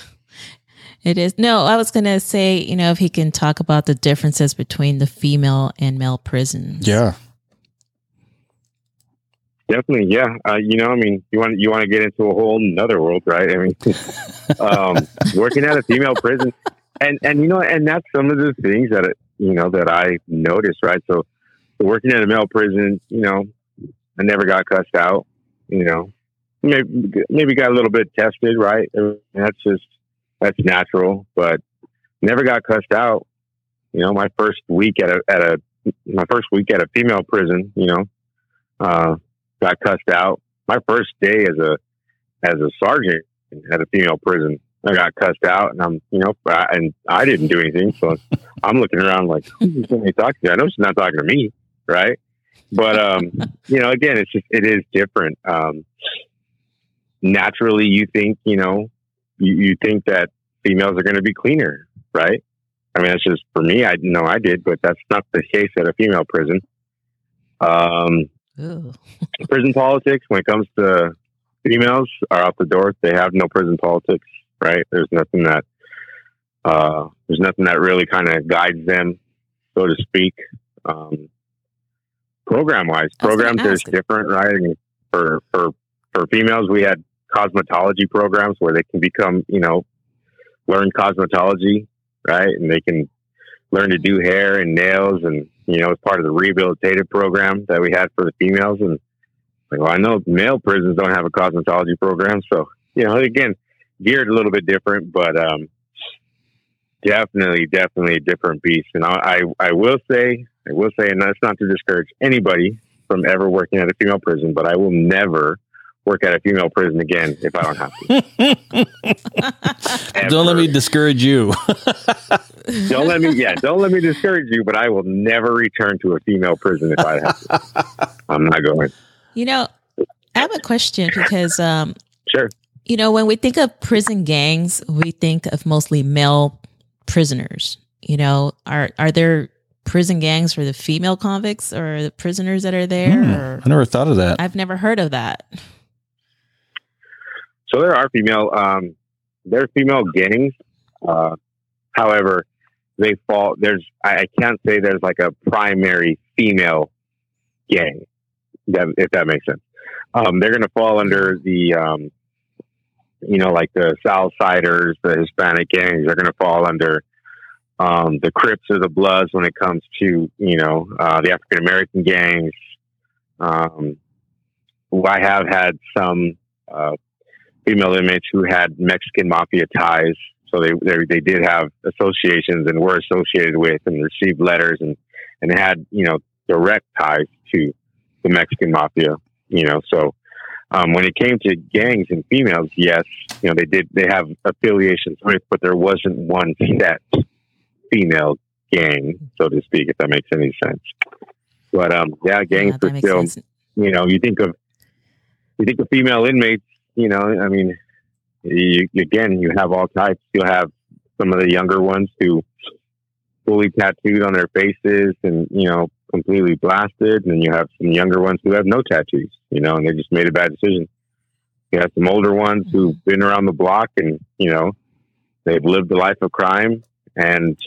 It is. No, I was going to say, you know, if he can talk about the differences between the female and male prisons. Yeah. definitely, yeah. Uh, you know, I mean, you want you want to get into a whole another world, right? I mean, um, working at a female prison, and and you know, and that's some of the things that you know that I noticed, right? So, so working at a male prison, you know, I never got cussed out. You know, maybe maybe got a little bit tested, right? That's just that's natural, but never got cussed out. You know, my first week at a at a my first week at a female prison, you know, uh, got cussed out. My first day as a as a sergeant at a female prison, I got cussed out, and I'm you know, I, and I didn't do anything, so I'm looking around like, who's talking to? I know she's not talking to me, right? But um, you know, again, it's just it is different. Um, naturally, you think you know, you, you think that females are going to be cleaner, right? I mean, that's just for me. I know I did, but that's not the case at a female prison. Um, prison politics when it comes to females are out the door. They have no prison politics, right? There's nothing that uh, there's nothing that really kind of guides them, so to speak. Um, program wise, programs there's different, right? I mean, for for for females, we had cosmetology programs where they can become, you know, learn cosmetology, right? And they can learn to do hair and nails and you know, as part of the rehabilitative program that we had for the females. And like, well, I know male prisons don't have a cosmetology program, so you know, again, geared a little bit different, but um, definitely, definitely a different beast. And I, I, I will say, I will say, and that's not to discourage anybody from ever working at a female prison, but I will never work at a female prison again if I don't have to. Don't let me discourage you. Don't let me. Yeah, don't let me discourage you. But I will never return to a female prison if I have to. I'm not going. You know, I have a question because, um, Sure. you know, when we think of prison gangs, we think of mostly male prisoners. you know, are are there prison gangs for the female convicts or the prisoners that are there? Hmm, or I never thought of that. I've never heard of that. So there are female, um, there are female gangs. Uh, however, they fall. There's I, I can't say there's like a primary female gang. That, if that makes sense, um, they're going to fall under the, um, you know, like the South Siders, the Hispanic gangs. They're going to fall under um, the Crips or the Bloods when it comes to you know uh, the African American gangs. Um, I have had some uh, female inmates who had Mexican mafia ties, so they, they they did have associations and were associated with and received letters and and had you know direct ties to the Mexican mafia. You know, so um, when it came to gangs and females, yes, you know they did they have affiliations with, but there wasn't one set female gang, so to speak, if that makes any sense. But um, yeah, gangs Yeah, are still, sense. you know, you think of you think of female inmates, you know, I mean, you, again, you have all types. You'll have some of the younger ones who fully tattooed on their faces and you know completely blasted, and you have some younger ones who have no tattoos, you know, and they just made a bad decision. You have some older ones who've been around the block and you know they've lived a life of crime and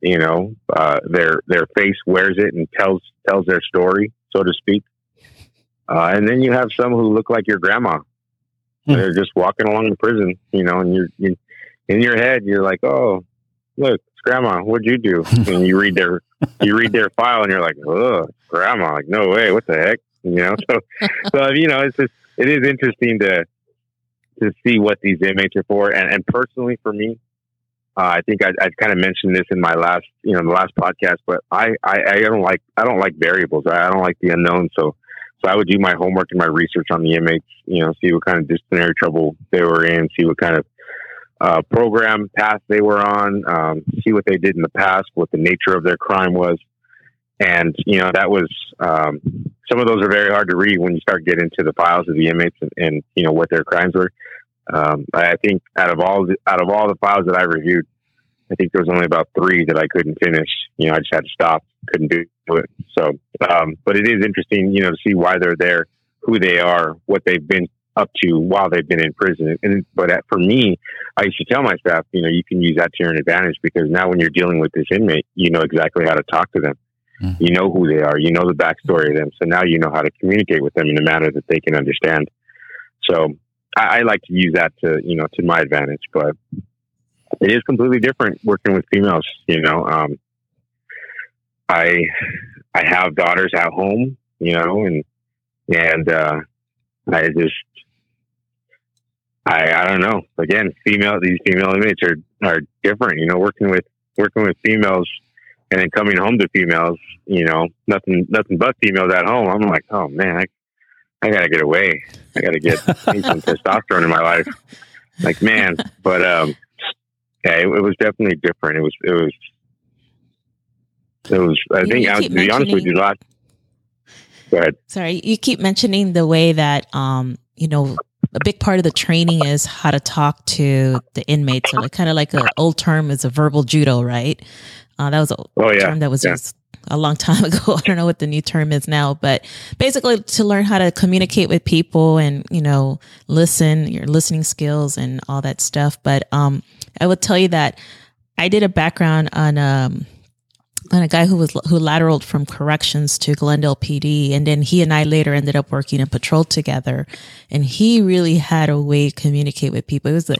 you know uh, their their face wears it and tells tells their story, so to speak. Uh, and then you have some who look like your grandma. Hmm. They're just walking along the prison, you know, and you're, you in your head, you're like, "Oh, look, grandma. What'd you do?" and you read their you read their file, and you're like, "Oh, grandma! Like, no way! What the heck?" You know. So, so you know, it's just it is interesting to to see what these inmates are for, and, and personally for me, uh, I think I, I kind of mentioned this in my last, you know, the last podcast, but I, I, I don't like, I don't like variables. I, I don't like the unknown. So, so I would do my homework and my research on the inmates, you know, see what kind of disciplinary trouble they were in, see what kind of uh, program path they were on, um, see what they did in the past, what the nature of their crime was. And, you know, that was, um, some of those are very hard to read when you start getting into the files of the inmates and, and you know, what their crimes were. Um, I think out of all the, out of all the files that I reviewed, I think there was only about three that I couldn't finish. You know, I just had to stop, couldn't do it. So, um, but it is interesting, you know, to see why they're there, who they are, what they've been up to while they've been in prison. And but at, for me, I used to tell my staff, you know, you can use that to your advantage because now when you're dealing with this inmate, you know exactly how to talk to them. Mhm. You know who they are. You know the backstory of them. So now you know how to communicate with them in a manner that they can understand. So I, I like to use that to you know to my advantage, but it is completely different working with females. You know, um, I I have daughters at home, you know, and and uh, I just I I don't know. Again, female these female inmates are are different. You know, working with working with females and then coming home to females. You know, nothing nothing but females at home. I'm like, oh man, I I gotta get away. I gotta get some testosterone in my life. Like man, but um, yeah, it, it was definitely different. It was it was it was. I You- think I, to be honest with you, last. Go ahead. Sorry, you keep mentioning the way that um, you know, a big part of the training is how to talk to the inmates. So like, kind of like an old term is a verbal judo, right? Uh, that was a Oh yeah, term that was yeah. used a long time ago. I don't know what the new term is now, but basically to learn how to communicate with people and, you know, listen, your listening skills and all that stuff. But um, I would tell you that I did a background on um, on a guy who was who lateraled from corrections to Glendale PD, and then he and I later ended up working in patrol together. And he really had a way to communicate with people. He was a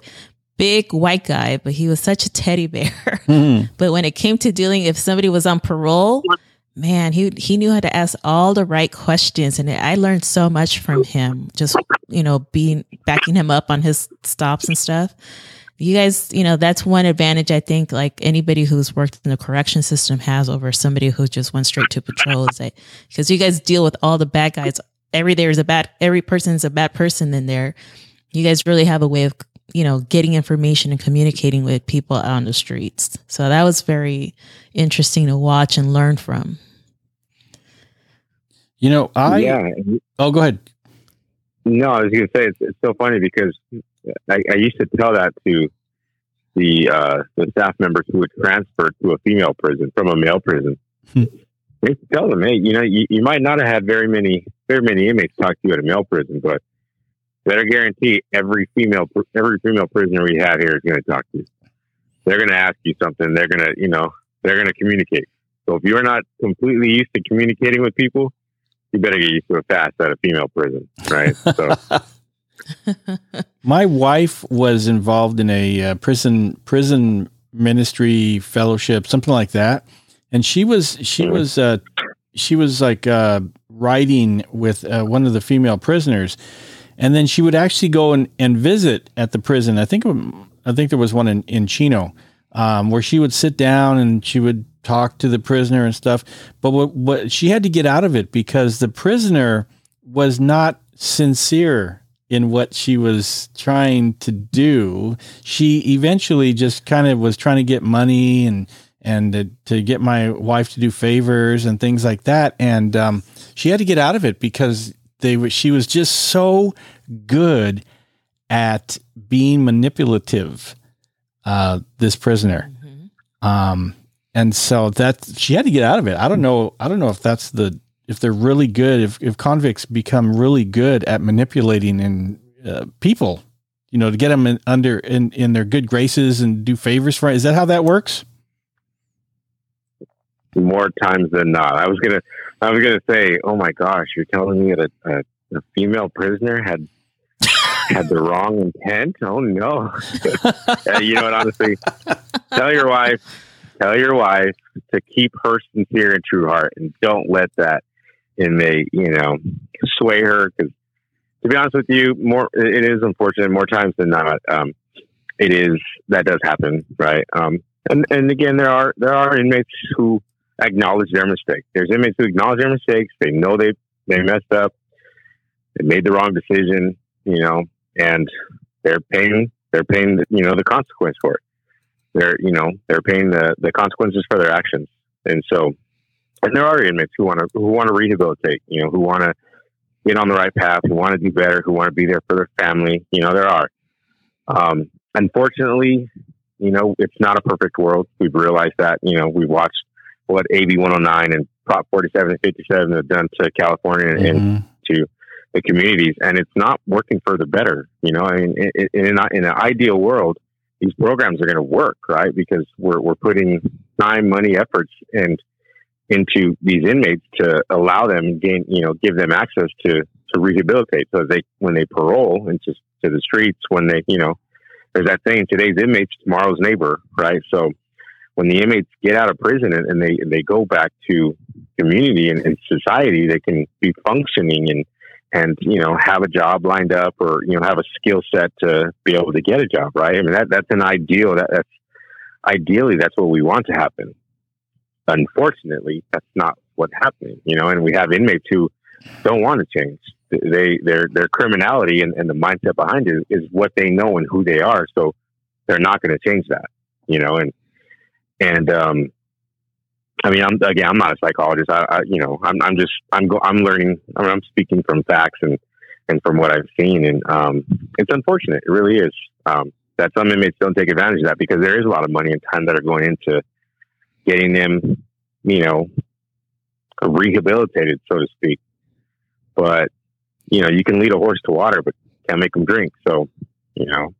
big white guy, but he was such a teddy bear. Hmm. But when it came to dealing, if somebody was on parole, man, he he knew how to ask all the right questions, and I learned so much from him. Just you know, being backing him up on his stops and stuff. You guys, you know, that's one advantage I think like anybody who's worked in the correction system has over somebody who just went straight to patrol is that because you guys deal with all the bad guys. Every there is a bad every person is a bad person in there. You guys really have a way of you know getting information and communicating with people out on the streets. So that was very interesting to watch and learn from. You know, I yeah. oh go ahead. No, I was going to say it's, it's so funny because I, I used to tell that to the uh, the staff members who would transfer to a female prison from a male prison. Hmm. They tell them, hey, you know, you, you might not have had very many very many inmates talk to you at a male prison, but better guarantee every female every female prisoner we have here is going to talk to you. They're going to ask you something. They're going to, you know, they're going to communicate. So if you're not completely used to communicating with people, you better get used to it fast at a female prison, right? So. My wife was involved in a uh, prison prison ministry fellowship, something like that, and she was she mm-hmm. was uh, she was like uh, riding with uh, one of the female prisoners, and then she would actually go and, and visit at the prison. I think I think there was one in in Chino, um, where she would sit down and she would talk to the prisoner and stuff. But what, what she had to get out of it because the prisoner was not sincere in what she was trying to do. She eventually just kind of was trying to get money and and to, to get my wife to do favors and things like that. And um, she had to get out of it because they she was just so good at being manipulative. Uh, this prisoner, mm-hmm. um, and so that she had to get out of it. I don't know. I don't know if that's the if they're really good. If if convicts become really good at manipulating in uh, people, you know, to get them in, under in in their good graces and do favors for. Is that how that works? More times than not. I was gonna. I was gonna say, oh my gosh, you're telling me that a, a female prisoner had had the wrong intent. Oh no! you know what? Honestly, tell your wife, tell your wife to keep her sincere and true heart, and don't let that inmate, you know, sway her. Because to be honest with you, more it is unfortunate. More times than not, um, it is that does happen, right? Um, and and again, there are there are inmates who acknowledge their mistake. There's inmates who acknowledge their mistakes. They know they they messed up they made the wrong decision, you know, and they're paying they're paying you know the consequence for it. They're you know they're paying the the consequences for their actions, and so and there are inmates who want to who want to rehabilitate, you know, who want to get on the right path, who want to do better, who want to be there for their family. You know, there are. Um, unfortunately, you know, it's not a perfect world. We've realized that. You know, we've watched what AB 109 and Prop 47 and 57 have done to California mm-hmm. and to the communities, and it's not working for the better. You know, I mean, in, in, in an ideal world, these programs are going to work, right? Because we're we're putting time, money, efforts, and into these inmates to allow them gain, you know, give them access to to rehabilitate. So they when they parole into to the streets, when they, you know, there's that saying, today's inmates, tomorrow's neighbor, right? So when the inmates get out of prison and, and they and they go back to community and, and society, they can be functioning and and you know have a job lined up or you know have a skill set to be able to get a job right i mean that that's an ideal that, that's ideally that's what we want to happen unfortunately that's not what's happening you know and we have inmates who don't want to change they their their criminality and, and the mindset behind it is what they know and who they are so they're not going to change that you know and and um I mean, I'm again, I'm not a psychologist. I, I you know, I'm, I'm just, I'm, go, I'm learning. I mean, I'm speaking from facts and and from what I've seen, and um, it's unfortunate. It really is um, that some inmates don't take advantage of that because there is a lot of money and time that are going into getting them, you know, rehabilitated, so to speak. But you know, you can lead a horse to water, but can't make them drink. So, you know,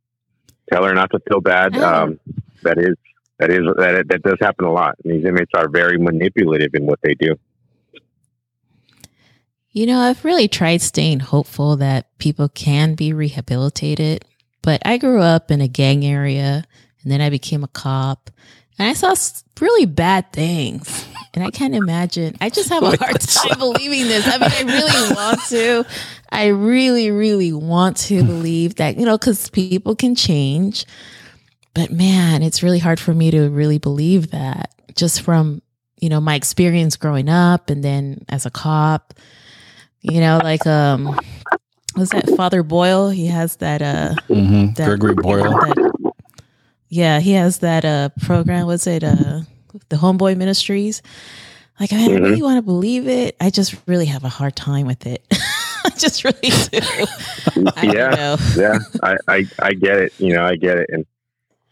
tell her not to feel bad. Oh. Um, that is that is that that does happen a lot. And these inmates are very manipulative in what they do. You know, I've really tried staying hopeful that people can be rehabilitated, but I grew up in a gang area and then I became a cop and I saw really bad things. And I can't imagine. I just have a hard time believing this. I mean, I really want to. I really, really want to believe that, you know, because people can change. But man, it's really hard for me to really believe that just from, you know, my experience growing up and then as a cop, you know, like, um, was that Father Boyle? He has that, uh, mm-hmm. that, Gregory Boyle. That, yeah, he has that, uh, program. Was it, uh, the Homeboy Ministries? Like, I mm-hmm. really want to believe it. I just really have a hard time with it. I just really do. yeah. Yeah. I, I, I get it. You know, I get it. And,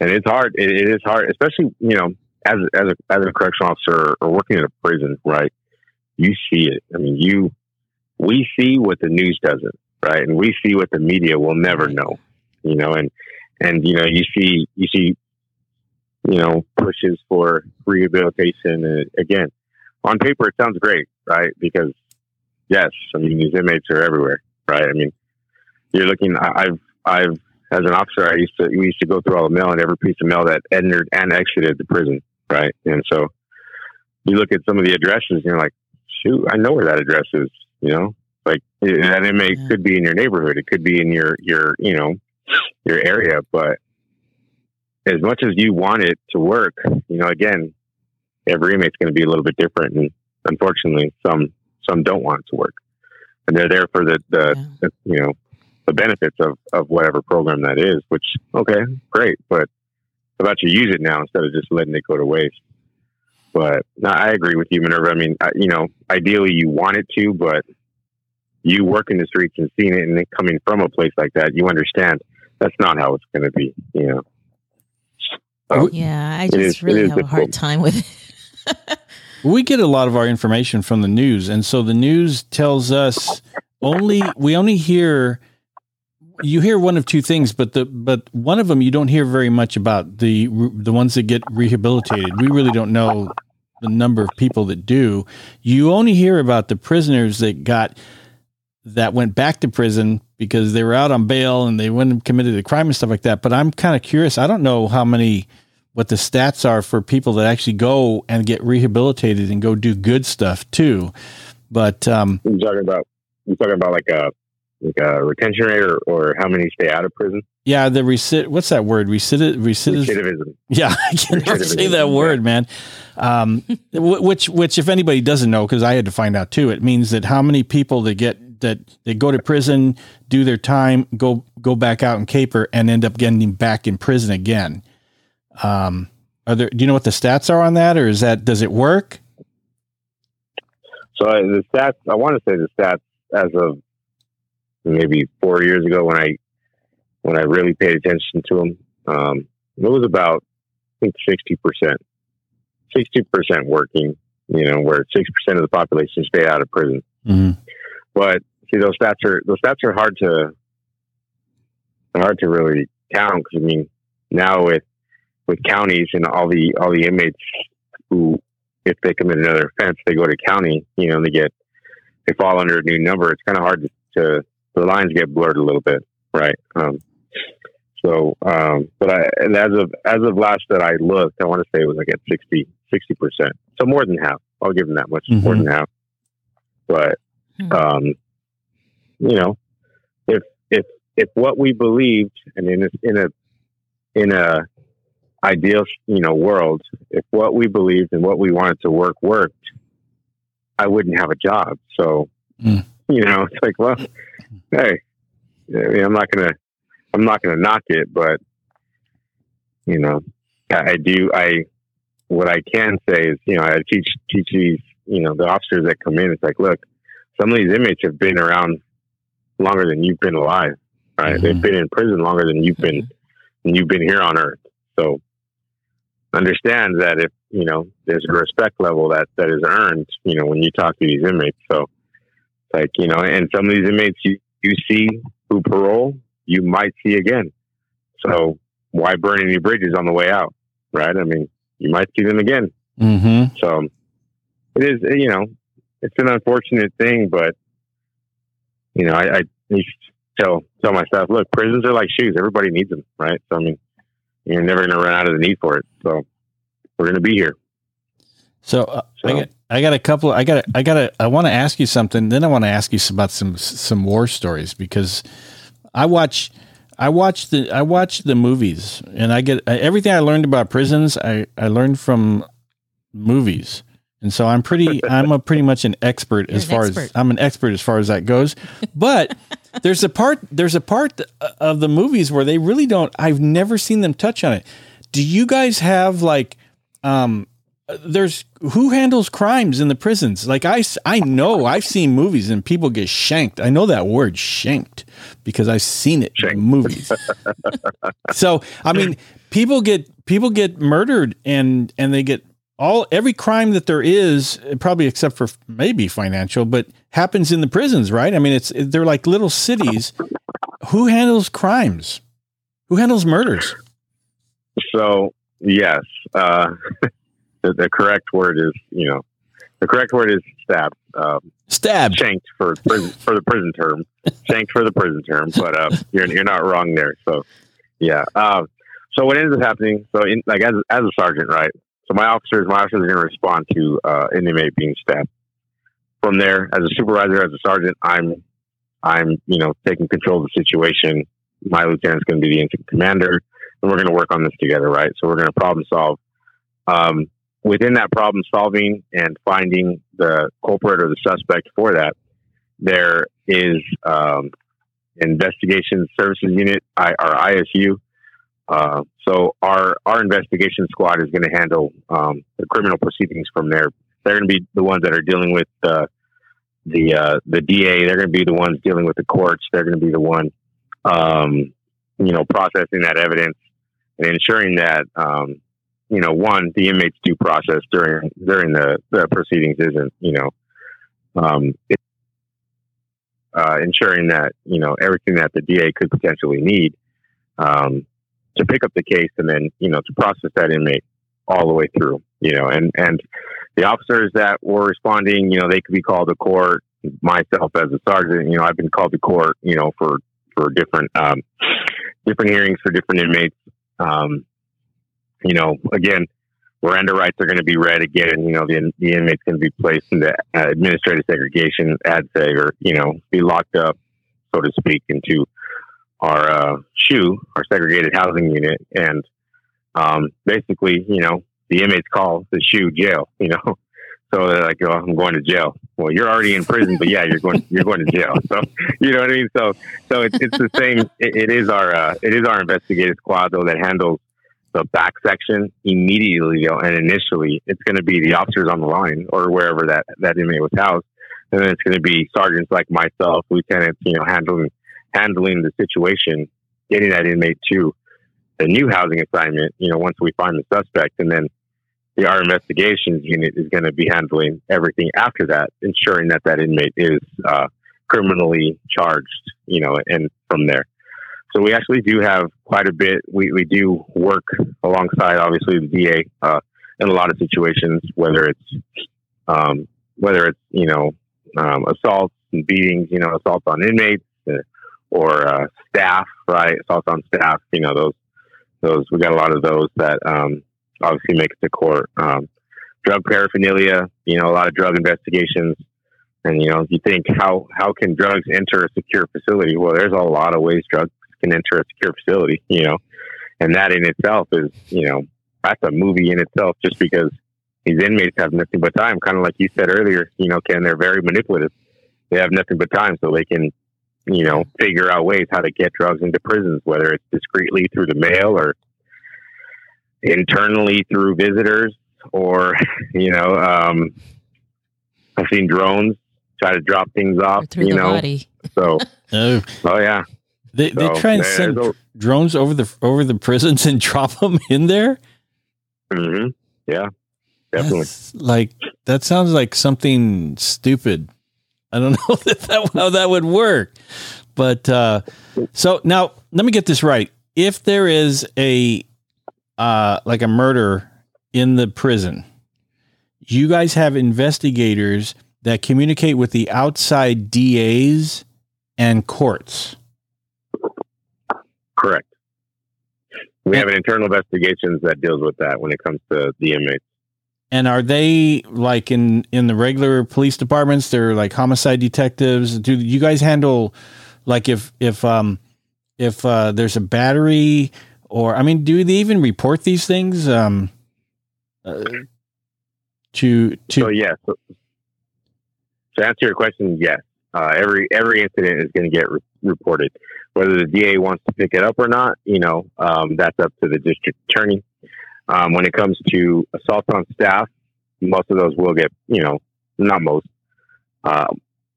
and it's hard. It, it is hard, especially you know as as a as a correctional officer or working in a prison, right? You see it. I mean, you we see what the news doesn't, right? And we see what the media will never know, you know. And and you know, you see you see you know pushes for rehabilitation. And again, on paper, it sounds great, right? Because yes, I mean these inmates are everywhere, right? I mean, you're looking. I've I've as an officer, I used to we used to go through all the mail and every piece of mail that entered and exited the prison, right? And so you look at some of the addresses and you're like, shoot, I know where that address is, you know? Like that inmate yeah. could be in your neighborhood. It could be in your, your, you know, your area, but as much as you want it to work, you know, again, every inmate's going to be a little bit different. And unfortunately, some, some don't want it to work and they're there for the, the, yeah. the you know, the benefits of, of whatever program that is, which, okay, great. But about you use it now instead of just letting it go to waste. But no, I agree with you, Minerva. I mean, I, you know, ideally you want it to, but you work in the streets and seeing it and coming from a place like that, you understand that's not how it's going to be, you know. So yeah, I just is, really have difficult. a hard time with it. we get a lot of our information from the news, and so the news tells us only we only hear you hear one of two things, but the but one of them you don't hear very much about the the ones that get rehabilitated. We really don't know the number of people that do. You only hear about the prisoners that got that went back to prison because they were out on bail and they went and committed a crime and stuff like that. But I'm kind of curious. I don't know how many what the stats are for people that actually go and get rehabilitated and go do good stuff too. But um, you talking about you talking about like a like a retention rate or, or how many stay out of prison? Yeah, the recid. What's that word? Recid- recidivism. Recidivism. Yeah, I can say that word, man. Um, which, which, if anybody doesn't know, because I had to find out too, it means that how many people that get that they go to prison, do their time, go go back out and caper, and end up getting back in prison again. Um, are there? Do you know what the stats are on that, or is that does it work? So uh, the stats, I want to say the stats as of maybe four years ago when I when I really paid attention to them. Um, it was about I think sixty percent, sixty percent working. You know, where sixty percent of the population stay out of prison. Mm-hmm. But see, those stats are those stats are hard to hard to really count because I mean now with with counties and all the all the inmates who if they commit another offense they go to county you know they get they fall under a new number it's kind of hard to, to the lines get blurred a little bit, right? Um, so, um, but I, and as of as of last that I looked, I want to say it was like at 60 percent, so more than half. I'll give them that much, mm-hmm. more than half. But, hmm. um, you know, if if if what we believed, and in a, in a in a ideal you know world, if what we believed and what we wanted to work worked, I wouldn't have a job. So, mm. you know, it's like, well, hey, I mean, I'm not gonna, I'm not gonna knock it, but you know, I, I do. I what I can say is, you know, I teach teach these, you know, the officers that come in. It's like, look, some of these inmates have been around longer than you've been alive, right? Mm-hmm. They've been in prison longer than you've been, than you've been here on earth. So understand that if you know there's a respect level that that is earned, you know, when you talk to these inmates. So like, you know, and some of these inmates you, you see who parole, you might see again. So why burn any bridges on the way out? Right. I mean, you might see them again. Mm-hmm. So it is, you know, it's an unfortunate thing, but you know, I, I tell tell my staff, look, prisons are like shoes. Everybody needs them, right? So I mean, you're never going to run out of the need for it. So we're going to be here. So, uh, so I, got, I got a couple. I got. I got. I want to ask you something. Then I want to ask you about some some war stories because I watch. I watch the I watch the movies and I get everything I learned about prisons. I I learned from movies. And so I'm pretty, I'm a pretty much an expert You're as far expert. as I'm an expert as far as that goes. But there's a part, there's a part of the movies where they really don't, I've never seen them touch on it. Do you guys have like, um, there's who handles crimes in the prisons like i i know i've seen movies and people get shanked i know that word shanked because i've seen it shanked. in movies so i mean people get people get murdered and and they get all every crime that there is, probably except for maybe financial, but happens in the prisons, right? I mean, it's they're like little cities. Who handles crimes? Who handles murders? So yes, uh, the, the, correct word is you know the correct word is stabbed. Um, stabbed, shanked for prison, for the prison term, shanked for the prison term. But uh, you're you're not wrong there. So yeah. Uh, so what ends up happening? So in, like as as a sergeant, right? So my officers, my officers are going to respond to uh, an inmate being stabbed. From there, as a supervisor, as a sergeant, I'm I'm you know taking control of the situation. My lieutenant's going to be the incident commander, and we're going to work on this together, right? So we're going to problem solve. Um, within that problem solving and finding the culprit or the suspect for that, there is um, investigation services unit, I, our ISU. Uh, so our our investigation squad is going to handle um, the criminal proceedings from there. They're going to be the ones that are dealing with the the uh, the DA. They're going to be the ones dealing with the courts. They're going to be the one, um, you know, processing that evidence and ensuring that um, you know, one, the inmates due process during during the, the proceedings isn't, you know, um, it, uh, ensuring that you know everything that the DA could potentially need um, to pick up the case and then you know to process that inmate all the way through, you know, and and the officers that were responding, you know, they could be called to court. Myself as a sergeant, you know, I've been called to court, you know, for for different um, different hearings for different inmates. Um, you know, again, Miranda rights are going to be read again. You know, the, the inmate's going to be placed into uh, administrative segregation, ADSEG, or, you know, be locked up, so to speak, into our uh, our segregated housing unit. And um, basically, you know, the inmates call the SHU jail, you know. So they're like, "Oh, I'm going to jail." Well, you're already in prison, but yeah, you're going you're going to jail. So you know what I mean. So so it's it's the same. it, it is our uh, it is our investigative squad though that handles the back section immediately and initially it's going to be the officers on the line or wherever that, that inmate was housed. And then it's going to be sergeants like myself, lieutenants, you know, handling, handling the situation, getting that inmate to the new housing assignment, you know, once we find the suspect. And then the our investigations unit is going to be handling everything after that, ensuring that that inmate is, uh, criminally charged, you know, and from there. So we actually do have quite a bit. We, we do work alongside, obviously, the DA uh, in a lot of situations, whether it's um, whether it's you know um, assaults and beatings, you know, assaults on inmates or uh, staff, right? Assaults on staff, you know, those those we got a lot of those that um, obviously make it to court. Um, drug paraphernalia, you know, a lot of drug investigations. And you know, you think how how can drugs enter a secure facility? Well, there's a lot of ways drugs can enter a secure facility, you know, and that in itself is, you know, that's a movie in itself just because these inmates have nothing but time. Kind of like you said earlier, you know, Ken, they're very manipulative. They have nothing but time, so they can, you know, figure out ways how to get drugs into prisons, whether it's discreetly through the mail or internally through visitors or, you know, um, I've seen drones try to drop things off, you know. Body. So, oh. oh yeah. They so, they try and send a, drones over the over the prisons and drop them in there. Mm-hmm. Yeah, definitely. That's like that sounds like something stupid. I don't know that, how that would work, but uh, so now let me get this right. If there is a uh, like a murder in the prison, you guys have investigators that communicate with the outside DAs and courts. Correct. We have an internal investigations that deals with that when it comes to the inmates. And are they like in in the regular police departments? They're like homicide detectives. Do you guys handle like if if um if uh, there's a battery or I mean, do they even report these things? Um, uh, to to so yes. So, to answer your question, yes. Uh, every every incident is going to get re- reported. Whether the DA wants to pick it up or not, you know, um, that's up to the district attorney. Um, when it comes to assault on staff, most of those will get, you know, not most, uh,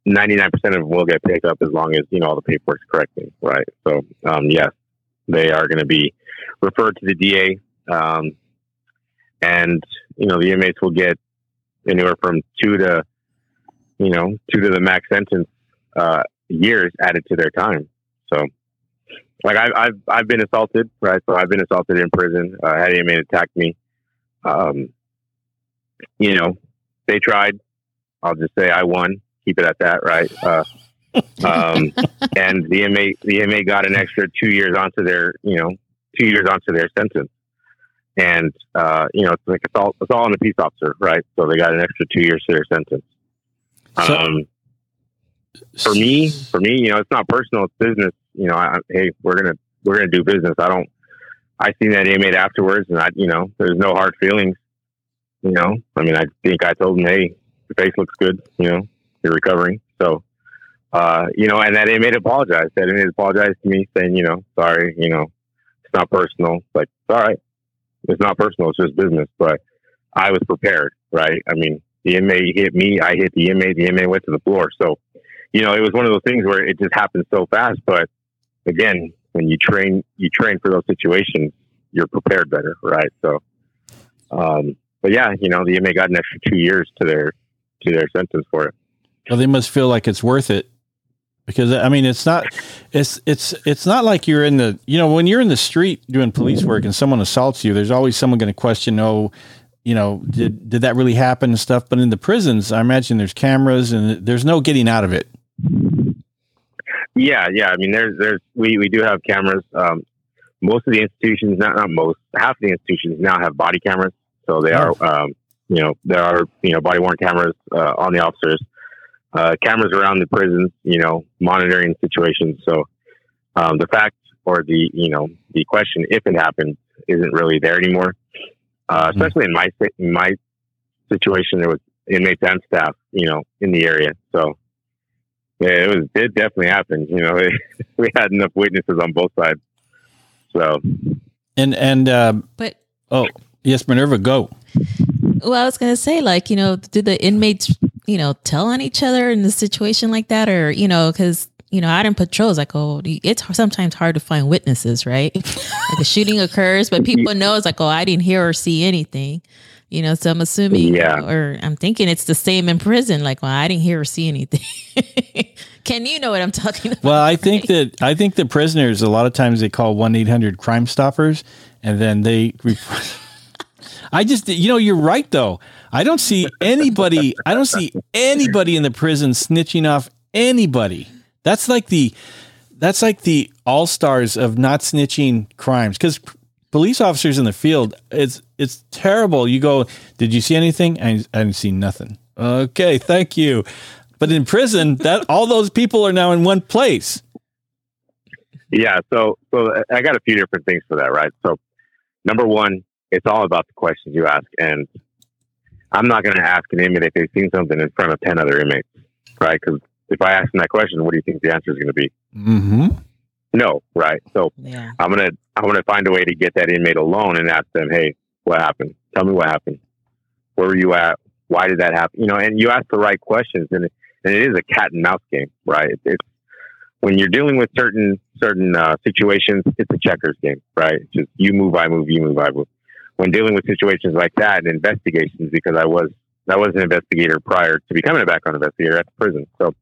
99% of them will get picked up as long as, you know, all the paperwork's correctly, right? So, um, yes, they are going to be referred to the DA, um, and you know the inmates will get anywhere from two to you know two to the max sentence uh, years added to their time. So, like I've I've I've been assaulted, right? So I've been assaulted in prison. Uh, had an inmate attack me. Um, you know, they tried. I'll just say I won. Keep it at that, right? Uh, um, and the inmate the inmate got an extra two years onto their you know two years onto their sentence. And uh, you know, it's like it's all it's all on the peace officer, right? So they got an extra two years to their sentence. So- um, for me, for me, you know, it's not personal; it's business. You know, I, hey, we're gonna we're gonna do business. I don't. I seen that inmate afterwards, and I, you know, there's no hard feelings. You know, I mean, I think I told him, hey, your face looks good. You know, you're recovering. So, uh, you know, and that inmate apologized. That inmate apologized to me, saying, you know, sorry, you know, it's not personal. Like, it's all right, it's not personal. It's just business. But I was prepared, right? I mean, the inmate hit me. I hit the inmate. The inmate went to the floor. So, you know, it was one of those things where it just happened so fast. But again, when you train, you train for those situations, you're prepared better, right? So, um, but yeah, you know, the inmate got an extra two years to their to their sentence for it. Well, they must feel like it's worth it because I mean, it's not, it's it's it's not like you're in the, you know, when you're in the street doing police work and someone assaults you, there's always someone going to question, oh, you know, did did that really happen and stuff. But in the prisons, I imagine there's cameras and there's no getting out of it. Yeah, yeah. I mean, there's there's we we do have cameras. Um, most of the institutions, not not most, half of the institutions now have body cameras. So they are, um, you know, there are you know body worn cameras uh, on the officers, uh, cameras around the prisons, you know, monitoring situations. So um, the fact or the you know the question if it happened isn't really there anymore. Uh, especially in my in my situation, there was inmates and staff, you know, in the area. So yeah, it was it definitely happened. You know, we had enough witnesses on both sides. So And and uh, But oh yes, Minerva, go. well, I was gonna say, like, you know, did the inmates, you know, tell on each other in a situation like that, or you know, because you know, out in patrols, like, oh, it's sometimes hard to find witnesses, right? like a shooting occurs, but people know it's like, oh, I didn't hear or see anything. You know, so I'm assuming, Yeah. or I'm thinking it's the same in prison. Like, well, I didn't hear or see anything. Can you know what I'm talking about? Well, I think that I think the prisoners a lot of times they call one eight hundred Crime Stoppers, and then they. I just, you know, you're right though. I don't see anybody. I don't see anybody in the prison snitching off anybody. That's like the, that's like the all stars of not snitching crimes because police officers in the field, it's it's terrible. You go, did you see anything? I, I didn't see nothing. Okay, thank you. But in prison, that all those people are now in one place. yeah, so so I got a few different things for that, right? So number one, it's all about the questions you ask, and I'm not going to ask an inmate if they've seen something in front of ten other inmates, right? Because if I ask them that question, what do you think the answer is going to be? Mm-hmm. No, right? So yeah. I'm gonna I'm gonna find a way to get that inmate alone and ask them, hey, what happened? Tell me what happened. Where were you at? Why did that happen? You know, and you ask the right questions, and it, and it is a cat and mouse game, right? It's, it's when you're dealing with certain certain uh, situations, it's a checkers game, right? It's just you move, I move, you move, I move. When dealing with situations like that and investigations, because I was I was an investigator prior to becoming a background investigator at the prison, so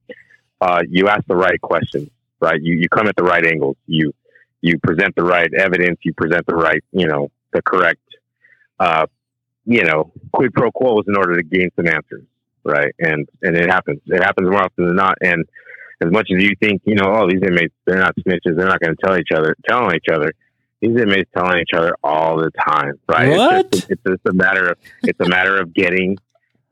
uh, you ask the right questions, right? You you come at the right angles. You you present the right evidence. You present the right, you know, the correct, uh, you know, quid pro quos in order to gain some answers, right? And and it happens. It happens more often than not. And as much as you think, you know, oh, these inmates, they're not snitches. They're not going to tell each other, tell on each other. These inmates telling each other all the time, right? What? It's just, it's just a matter of it's a matter of getting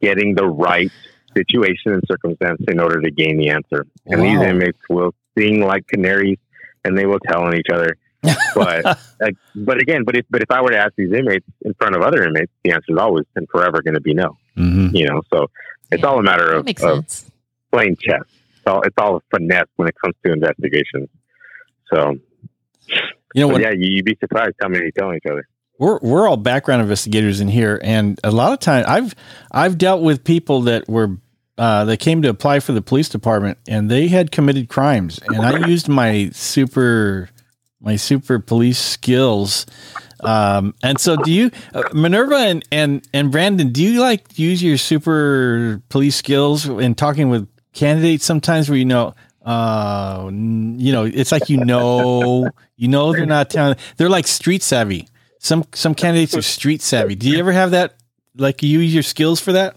getting the right situation and circumstance in order to gain the answer. And these inmates will sing like canaries, and they will tell on each other. But like, but again, but if but if I were to ask these inmates in front of other inmates, the answer is always and forever going to be no. Mm-hmm. You know, so it's all a matter That of, makes of sense. playing chess. It's all it's all finesse when it comes to investigations. So You know but what? yeah, you, you'd be surprised how many tell each other. We're we're all background investigators in here, and a lot of time I've I've dealt with people that were uh, that came to apply for the police department, and they had committed crimes, and I used my super my super police skills. Um, and so do you, uh, Minerva and, and, and Brandon, do you like use your super police skills in talking with candidates sometimes where you know, uh, you know, it's like, you know, you know, they're not telling, they're like street savvy. Some, some candidates are street savvy. Do you ever have that? Like you use your skills for that?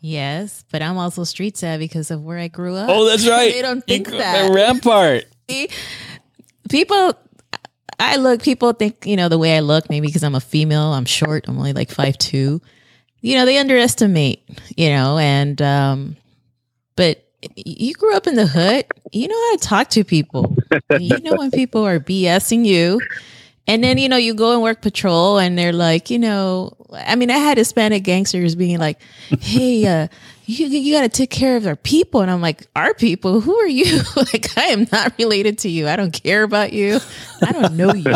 Yes, but I'm also street savvy because of where I grew up. Oh, that's right. they don't think You- that. Rampart. See, people I look people think, you know, the way I look, maybe because I'm a female, I'm short, I'm only like five two. You know, they underestimate, you know, and um but you grew up in the hood, you know how to talk to people. you know when people are BSing you. And then, you know, you go and work patrol and they're like, you know, I mean, I had Hispanic gangsters being like, hey, uh, you, you got to take care of our people. And I'm like, our people? Who are you? like, I am not related to you. I don't care about you. I don't know you.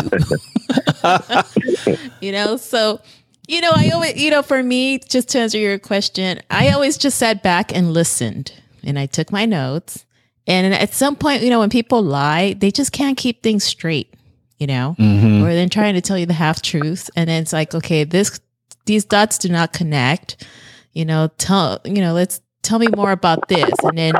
you know, so, you know, I always, you know, for me, just to answer your question, I always just sat back and listened and I took my notes. And at some point, you know, when people lie, they just can't keep things straight, you know, Mm-hmm. or then trying to tell you the half truth. And then it's like, okay, this, these dots do not connect, you know, tell, you know, let's tell me more about this. And then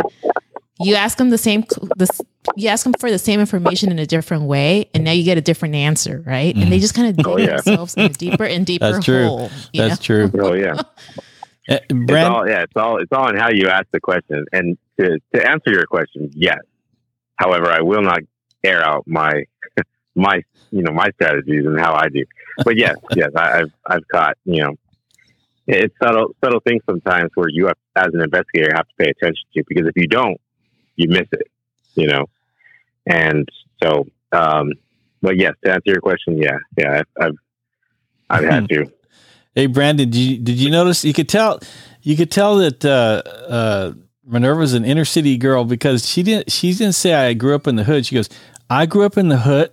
you ask them the same, this, you ask them for the same information in a different way. And now you get a different answer. Right. And they just kind of dig Oh, yeah. themselves in a deeper and deeper That's true. hole. you That's true. Oh yeah. Uh, It's all yeah, it's all it's all in how you ask the question. And to to answer your question, yes. However, I will not air out my my you know my strategies and how I do. But yes, yes, I, I've I've caught you know it's subtle subtle things sometimes where you have as an investigator have to pay attention to because if you don't, you miss it. You know, and so um, but yes, to answer your question, yeah, yeah, I've I've, I've had to. Hey Brandon, did you did you notice you could tell you could tell that uh, uh, Minerva's an inner city girl because she didn't she didn't say I grew up in the hood. She goes, I grew up in the hood.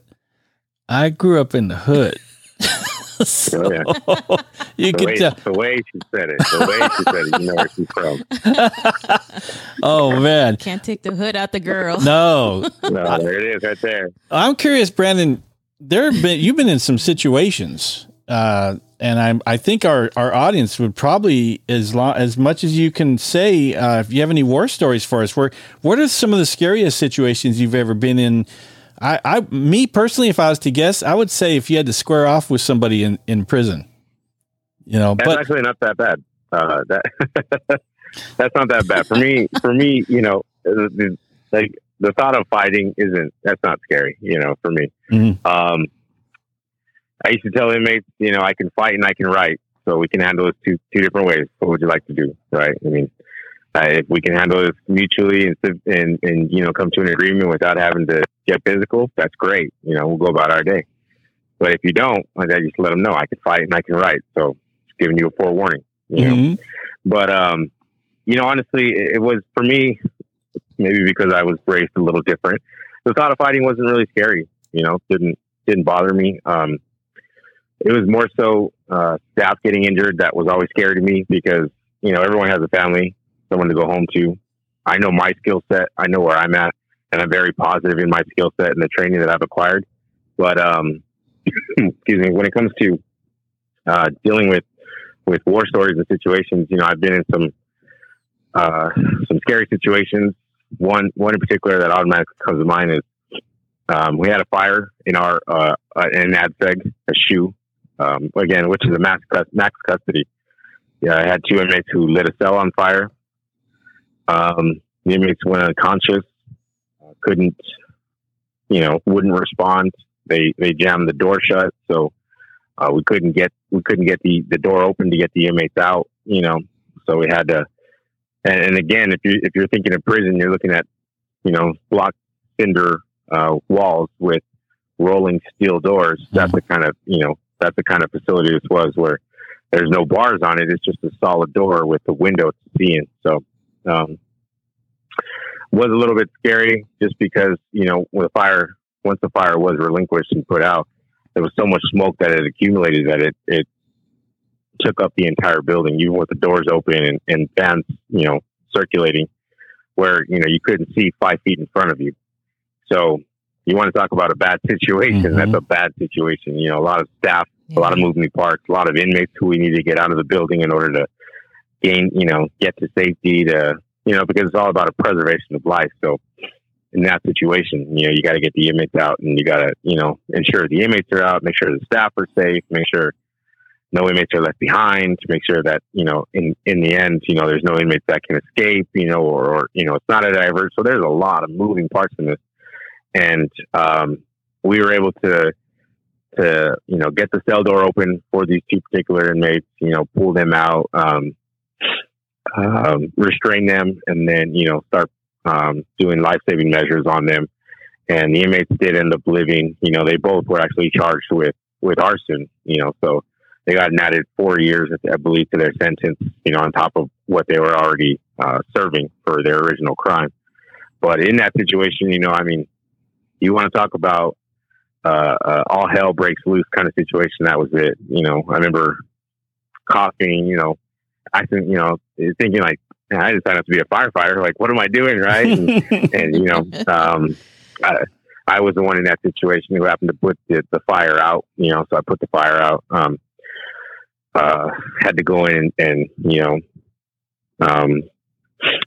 I grew up in the hood. so, Oh, yeah. you The could way, tell. the way she said it, the way she said it, you know where she's from. Oh man, Can't take the hood out the girl. no. No, there it is, right there. I'm curious, Brandon. There have been you've been in some situations, uh, and I'm I think our our audience would probably as long as much as you can say. Uh, if you have any war stories for us, where what are some of the scariest situations you've ever been in? I, I me personally, if I was to guess, I would say if you had to square off with somebody in in prison, you know. That's But actually not that bad. Uh, that that's not that bad for me. For me, you know, the, like the thought of fighting isn't that's not scary. You know, for me. Mhm. Um, I used to tell inmates, you know, I can fight and I can write, so we can handle this two two different ways. What would you like to do? Right? I mean, uh, if we can handle this mutually and, and and you know come to an agreement without having to get physical, that's great. You know, we'll go about our day. But if you don't, like I just let them know I can fight and I can write. So just giving you a forewarning. You know, Mhm. but um, you know, honestly, it, it was for me. Maybe because I was raised a little different, the thought of fighting wasn't really scary. You know, didn't didn't bother me. Um, it was more so uh, staff getting injured that was always scary to me because you know everyone has a family, someone to go home to. I know my skill set. I know where I'm at, and I'm very positive in my skill set and the training that I've acquired. But um, excuse me, when it comes to uh, dealing with with war stories and situations, you know, I've been in some uh, some scary situations. One one in particular that automatically comes to mind is um, we had a fire in our uh, uh, in ADSEG, a SHU, um, again, which is a max max custody. Yeah, I had two inmates who lit a cell on fire. Um, the inmates went unconscious, uh, couldn't, you know, wouldn't respond. They they jammed the door shut, so uh, we couldn't get we couldn't get the the door open to get the inmates out. You know, so we had to. And, and again, if you if you're thinking of prison, you're looking at, you know, block cinder uh, walls with rolling steel doors. That's the kind of you know that's the kind of facility this was where there's no bars on it. It's just a solid door with a window to see in. So um, was a little bit scary just because you know when the fire once the fire was relinquished and put out, there was so much smoke that had accumulated that it it took up the entire building, even with the doors open and, and fans you know circulating, where you know you couldn't see five feet in front of you. So you want to talk about a bad situation. Mhm. That's a bad situation. You know, a lot of staff, a lot of moving parts, a lot of inmates who we need to get out of the building in order to gain, you know, get to safety to, you know, because it's all about a preservation of life. So in that situation, you know, you got to get the inmates out and you got to, you know, ensure the inmates are out, make sure the staff are safe, make sure no inmates are left behind, to make sure that, you know, in, in the end, you know, there's no inmates that can escape, you know, or, or you know, it's not a divert. So there's a lot of moving parts in this. And um, we were able to, to, you know, get the cell door open for these two particular inmates, you know, pull them out, um, um, restrain them, and then, you know, start um, doing life saving measures on them. And the inmates did end up living. You know, they both were actually charged with with arson. You know, so they got an added four years, I believe, to their sentence. You know, on top of what they were already uh, serving for their original crime. But in that situation, you know, I mean, you want to talk about uh, uh, all hell breaks loose kind of situation. That was it. You know, I remember coughing. You know, I think you know thinking like "Man, I decided to be a firefighter. Like, what am I doing, right? And, and you know, um, I, I was the one in that situation who happened to put the, the fire out. You know, so I put the fire out. Um, uh, had to go in and you know, um,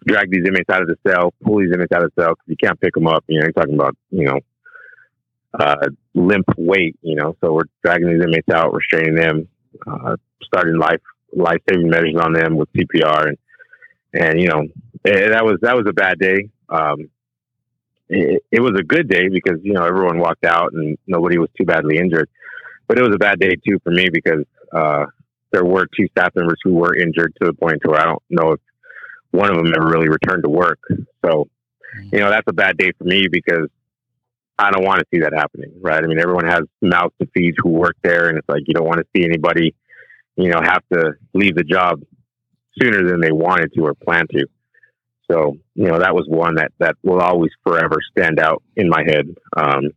drag these inmates out of the cell, pull these inmates out of the cell because you can't pick them up. You know, you're talking about you know, uh, limp weight. You know, so we're dragging these inmates out, restraining them, uh, starting life life saving measures on them with CPR and and you know eh, that was that was a bad day. Um, it, it was a good day because you know everyone walked out and nobody was too badly injured, but it was a bad day too for me because uh, there were two staff members who were injured to the point to where I don't know if one of them ever really returned to work. So you know that's a bad day for me because I don't want to see that happening, right? I mean, everyone has mouths to feed who work there, and it's like you don't want to see anybody, you know, have to leave the job sooner than they wanted to or planned to. So, you know, that was one that, that will always forever stand out in my head. Um,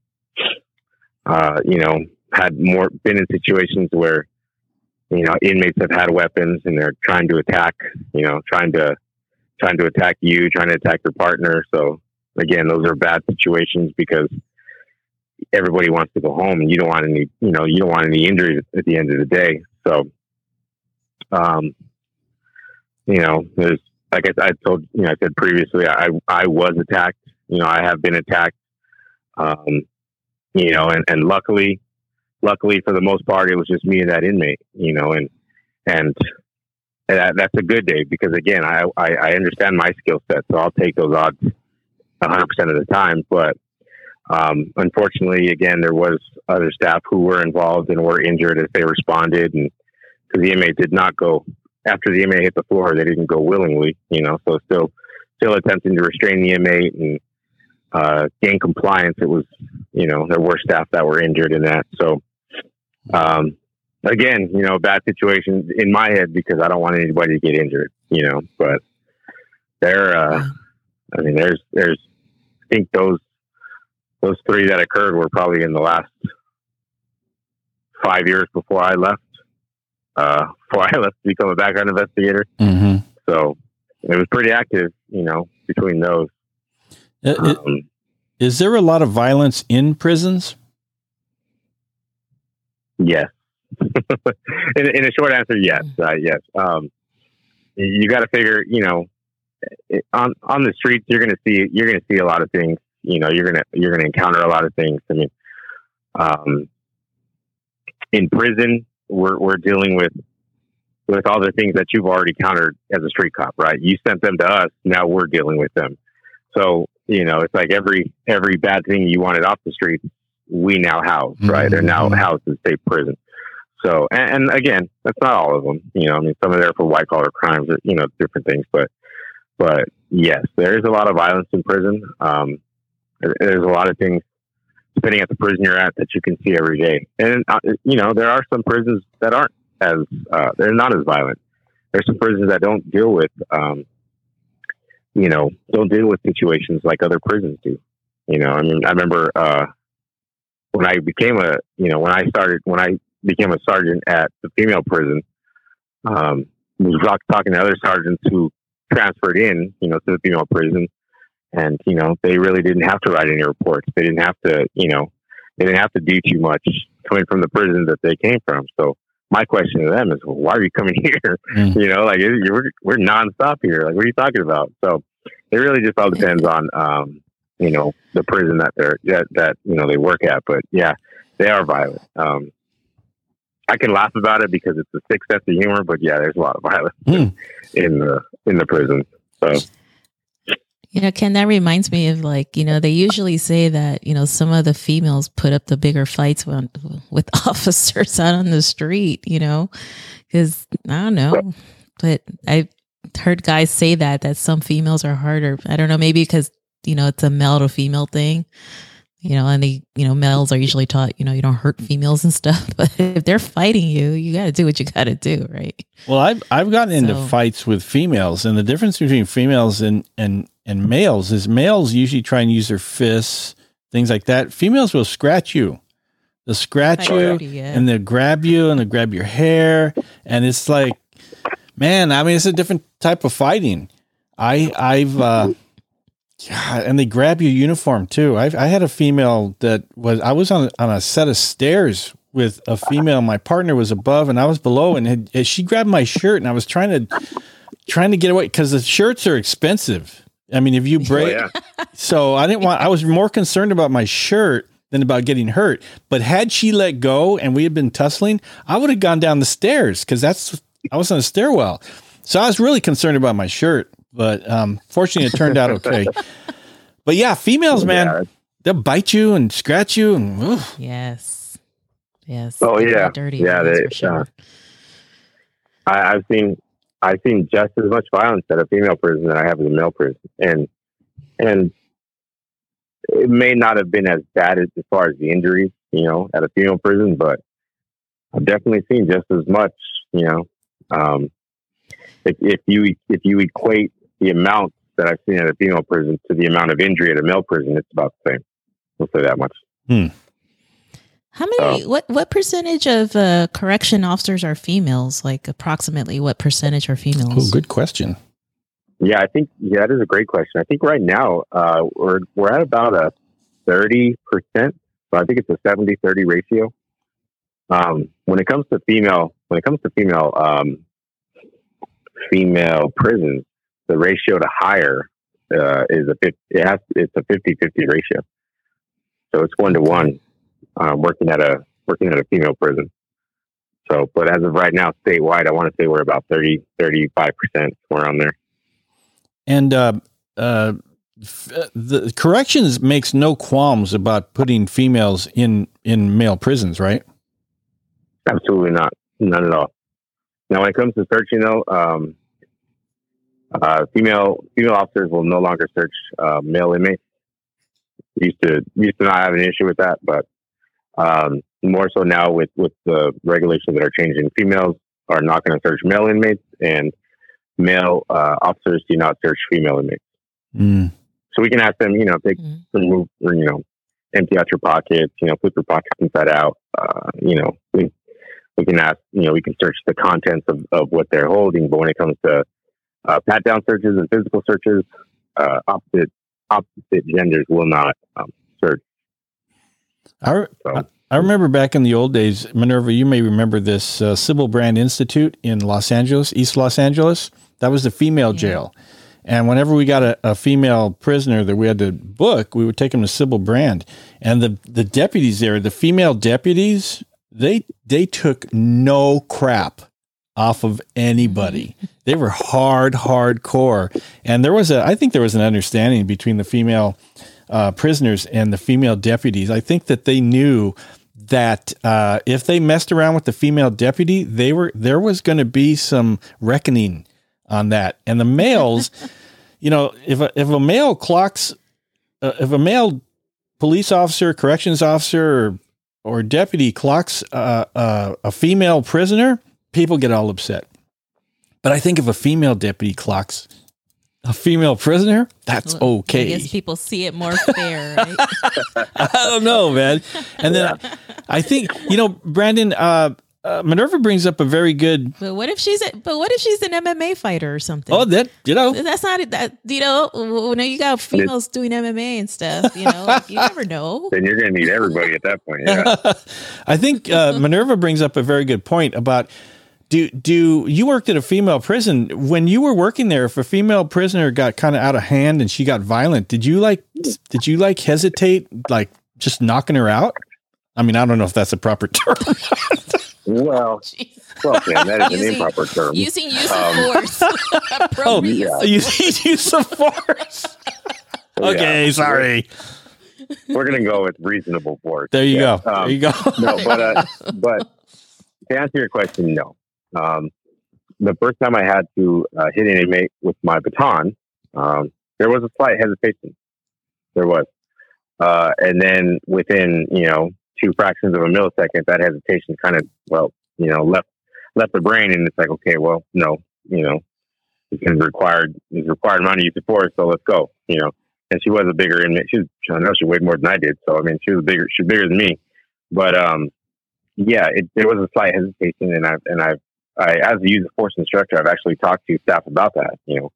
uh, you know, had more been in situations where, you know, inmates have had weapons and they're trying to attack, you know, trying to, trying to attack you, trying to attack your partner. So again, those are bad situations because everybody wants to go home and you don't want any, you know, you don't want any injuries at the end of the day. So, um, you know, there's like I, I told you know I said previously, I I was attacked. You know, I have been attacked. Um, you know, and and luckily, luckily for the most part, it was just me and that inmate. You know, and and that, that's a good day because again, I I, I understand my skill set, so I'll take those odds 100 percent of the time. But um, unfortunately, again, there was other staff who were involved and were injured as they responded, and because the inmate did not go after the inmate hit the floor, they didn't go willingly, you know, so still, still attempting to restrain the inmate and, uh, gain compliance. It was, you know, there were staff that were injured in that. So, um, again, you know, bad situation in my head because I don't want anybody to get injured, you know, but there, uh, I mean, there's, there's, I think those, those three that occurred were probably in the last five years before I left uh, before I left to become a background investigator. hmm So it was pretty active, you know, between those. Um, Is there a lot of violence in prisons? yes. in, in a short answer, yes, uh, yes. Um, you got to figure, you know, on on the streets, you're gonna see you're gonna see a lot of things. You know, you're gonna you're gonna encounter a lot of things. I mean, um, in prison, we're we're dealing with with all the things that you've already countered as a street cop, right? You sent them to us, now we're dealing with them. So you know, it's like every every bad thing you wanted off the streets, we now house, right? They're now housed in state prison. So, and, and again, that's not all of them. You know, I mean, some are there for white collar crimes, or, you know, different things. But, but yes, there is a lot of violence in prison. Um, there's a lot of things, depending at the prison you're at, that you can see every day. And uh, you know, there are some prisons that aren't as uh, they're not as violent. There's some prisons that don't deal with, um, you know, don't deal with situations like other prisons do. You know, I mean, I remember uh, when I became a, you know, when I started, when I became a sergeant at the female prison, um, was talking to other sergeants who transferred in, you know, to the female prison, and you know they really didn't have to write any reports. They didn't have to, you know, they didn't have to do too much coming from the prison that they came from. So my question to them is, well, why are you coming here? Mm. You know, like we're we're nonstop here. Like, what are you talking about? So it really just all depends on, um, you know, the prison that they're that, that you know they work at. But yeah, they are violent. Um, I can laugh about it because it's a sick sense of humor, but yeah, there's a lot of violence mm. in the in the prison. So you know, Ken, that reminds me of like, you know, they usually say that, you know, some of the females put up the bigger fights when, with officers out on the street, you know, because I don't know, but I've heard guys say that, that some females are harder. I don't know, maybe because, you know, it's a male to female thing, you know, and they, you know, males are usually taught, you know, you don't hurt females and stuff, but if they're fighting you, you got to do what you got to do, right? Well, I've, I've gotten into fights with females and the difference between females and, and, and males is males usually try and use their fists, things like that. Females will scratch you. They'll scratch you and they'll grab you and they'll grab your hair. And it's like, man, I mean, it's a different type of fighting. I, I've, uh, and they grab your uniform too. i I had a female that was, I was on, on a set of stairs with a female. My partner was above and I was below and had, she grabbed my shirt and I was trying to, trying to get away because the shirts are expensive I mean, if you oh, break, oh, yeah. so I didn't want. I was more concerned about my shirt than about getting hurt. But had she let go and we had been tussling, I would have gone down the stairs because that's I was on a stairwell. So I was really concerned about my shirt. But um, fortunately, it turned out okay. but yeah, females, man, yeah. they'll bite you and scratch you, and yes, yes. Oh yeah, dirty. Yeah, they, sure. uh, I, I've seen I've seen just as much violence at a female prison than I have in a male prison, and and it may not have been as bad as, as far as the injuries, you know, at a female prison, but I've definitely seen just as much, you know. Um, if, if you if you equate the amount that I've seen at a female prison to the amount of injury at a male prison, it's about the same. We'll say that much. Hmm. How many? Oh. what what percentage of uh, correction officers are females? Like approximately, what percentage are females? Oh, good question. Yeah, I think yeah, that is a great question. I think right now uh, we're we're at about a thirty percent. So I think it's a 70-30 ratio. Um, when it comes to female, when it comes to female um, female prisons, the ratio to hire uh, is a 50, it has it's a 50-50 ratio. So it's one to one um, working at a working at a female prison. So, but as of right now, statewide, I want to say we're about 30, 35 percent, somewhere on there. And uh, uh, the corrections makes no qualms about putting females in in male prisons, right? Absolutely not, none at all. Now, when it comes to searching, though, um, uh, female female officers will no longer search uh, male inmates. Used to used to not have an issue with that, but um, more so now with, with the regulations that are changing, females are not going to search male inmates, and male uh, officers do not search female inmates. Mm. So we can ask them, you know, take mm. remove, or, you know, empty out your pockets, you know, put your pockets inside out. Uh, you know, we, we can ask, you know, we can search the contents of, of what they're holding, but when it comes to uh, pat down searches and physical searches, uh, opposite opposite genders will not um, search I, so. I remember back in the old days, Minerva, you may remember this uh, Sybil Brand Institute in Los Angeles, East Los Angeles. That was the female yeah. jail. And whenever we got a, a, female prisoner that we had to book, we would take them to Sybil Brand. And the, the deputies there, the female deputies, they they took no crap off of anybody. Mm-hmm. they were hard, hardcore. And there was a I think there was an understanding between the female uh, prisoners and the female deputies. I think that they knew that uh, if they messed around with the female deputy, they were there was going to be some reckoning on that. And the males, you know, if a, if a male clocks, uh, if a male police officer, corrections officer, or, or deputy clocks uh, uh, a female prisoner, people get all upset. But I think if a female deputy clocks a female prisoner, that's okay. I guess people see it more fair, right? I don't know, man. And then I, I, think, you know, Brandon, uh, uh, Minerva brings up a very good. But what if she's a, but what if she's an MMA fighter or something? Oh, that you know, that's not that you know. When you got females doing MMA and stuff, you know, like, you never know. Then you're going to need everybody at that point. Yeah. I think uh, Minerva brings up a very good point about do do you worked at a female prison. When you were working there if a female prisoner got kind of out of hand and she got violent did you like did you like hesitate like just knocking her out? I mean i don't know if that's a proper term. Well well man, that is using, an improper term. using use um, of force oh yeah. using use of force. Okay yeah. sorry. We're gonna go with reasonable force. There you yeah. go. Um, there you go. no but uh, but to answer your question no um, the first time I had to uh, hit an inmate with my baton, um, there was a slight hesitation. There was. Uh, and then within, you know, two fractions of a millisecond, that hesitation kind of, well, you know, left left the brain, and it's like, okay, well, no, you know, it's required, it's required amount of use of force, so let's go, you know. And she was a bigger inmate. She was, I know she weighed more than I did, so I mean, she was bigger, she's bigger than me. But um, yeah, it, there was a slight hesitation, and I've and I've I, as a use of force instructor, I've actually talked to staff about that. You know,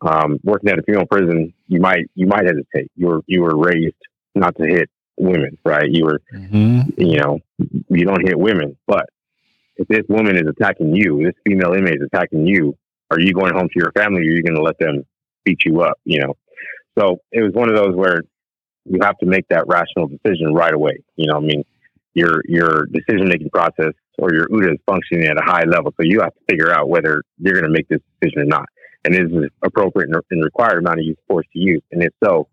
um, working at a female prison, you might you might hesitate. You were you were raised not to hit women, right? You were, mm-hmm. you know, you don't hit women. But if this woman is attacking you, this female inmate is attacking you, are you going home to your family? Or are you going to let them beat you up? You know, so it was one of those where you have to make that rational decision right away. You know, I mean, your your decision making process or your OODA is functioning at a high level. So you have to figure out whether you're going to make this decision or not. And is it appropriate and required amount of use force to use? And if so,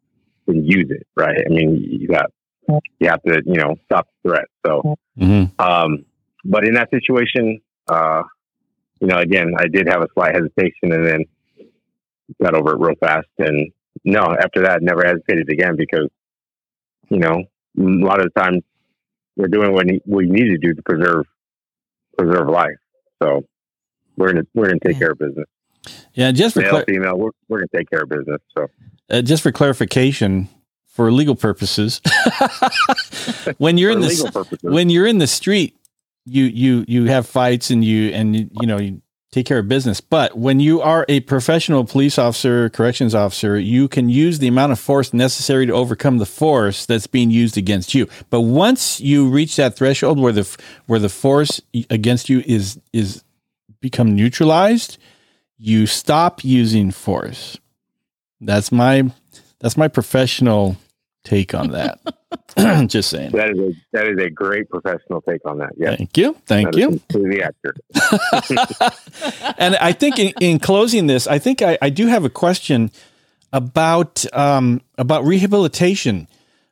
then use it, right? I mean, you got, you have to, you know, stop the threat. So, mm-hmm. um, but in that situation, uh, you know, again, I did have a slight hesitation and then got over it real fast. And no, after that, never hesitated again because, you know, a lot of the times we're doing what, we need to do to preserve preserve life. So we're gonna we're gonna take care of business. Yeah, just for male, cl- female, we're we're gonna take care of business. So uh, just for clarification, for legal purposes, when you're in the when you're in the street, you you you have fights and you and you, you know you take care of business. But when you are a professional police officer, corrections officer, you can use the amount of force necessary to overcome the force that's being used against you. But once you reach that threshold where the where the force against you is is become neutralized, you stop using force. That's my that's my professional take on that. Just saying. That is a that is a great professional take on that. Yeah. Thank you. Thank that you. the actor. and I think in, in, closing this, I think I, I do have a question about um, about rehabilitation.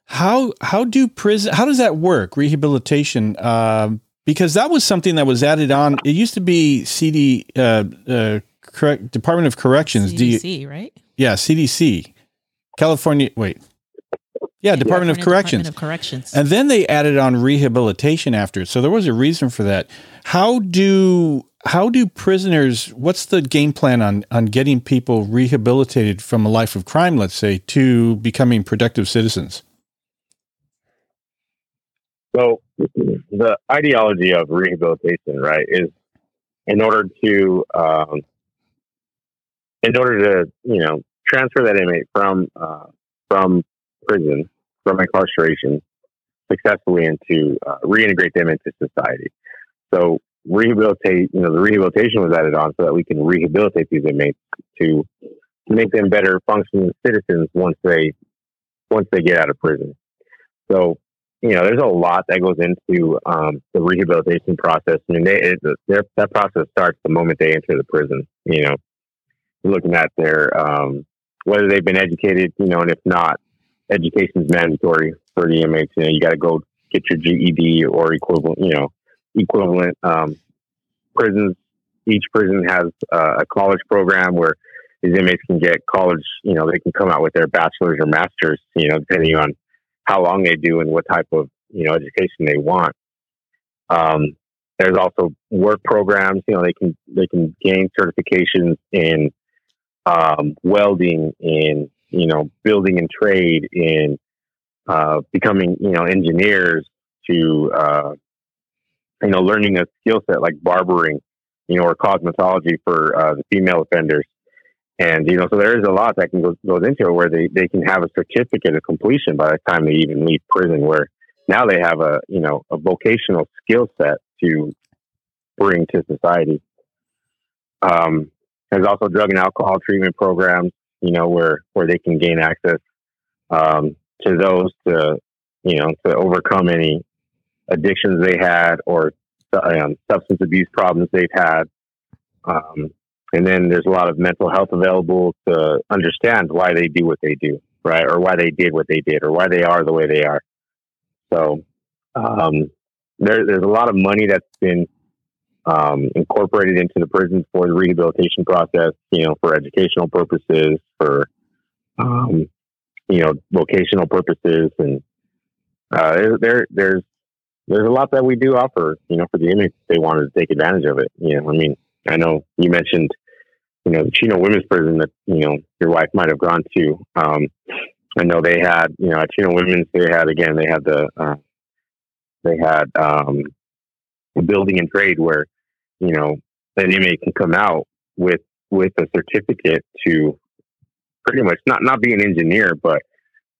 How how do prison how does that work? Rehabilitation. Uh, because that was something that was added on. It used to be CD uh, uh, correct Department of Corrections. CDC, D- right? Yeah, CDC. California. Wait, yeah, Department, yeah, of, Corrections. Department of Corrections. And then they added on rehabilitation after. So there was a reason for that. How do how do prisoners what's the game plan on on getting people rehabilitated from a life of crime, let's say, to becoming productive citizens? So the ideology of rehabilitation, right, is in order to um, in order to, you know, transfer that inmate from uh, from prison from incarceration successfully into uh, reintegrate them into society. So rehabilitate, you know, the rehabilitation was added on so that we can rehabilitate these inmates to make them better functioning citizens once they once they get out of prison. So you know, there's a lot that goes into um, the rehabilitation process. I mean, they, it, that process starts the moment they enter the prison. You know, looking at their um, whether they've been educated, you know, and if not, education is mandatory for the inmates. You know, you got to go get your GED or equivalent, you know, equivalent. Um, prisons, each prison has uh, a college program where these inmates can get college, you know, they can come out with their bachelor's or master's, you know, depending on how long they do and what type of, you know, education they want. Um, there's also work programs, you know, they can, they can gain certifications in, um, welding, in you know, building and trade in uh, becoming, you know, engineers to uh, you know, learning a skill set like barbering, you know, or cosmetology for uh, the female offenders. And, you know, so there is a lot that can go goes into it where they, they can have a certificate of completion by the time they even leave prison where now they have a, you know, a vocational skill set to bring to society. Um, there's also drug and alcohol treatment programs, you know, where, where they can gain access, um, to those to, you know, to overcome any addictions they had or um, substance abuse problems they've had. Um, and then there's a lot of mental health available to understand why they do what they do, right? Or why they did what they did, or why they are the way they are. So um, there, there's a lot of money that's been um, incorporated into the prisons for the rehabilitation process, you know, for educational purposes, for um, you know, vocational purposes, and uh, there, there's there's a lot that we do offer, you know, for the inmates they wanted to take advantage of it. You know, I mean, I know you mentioned, you know, the Chino Women's Prison that, you know, your wife might have gone to. Um, I know they had, you know, at Chino Women's, they had, again, they had the, uh, they had, um, building and trade where, you know, an inmate can come out with, with a certificate to pretty much not, not be an engineer, but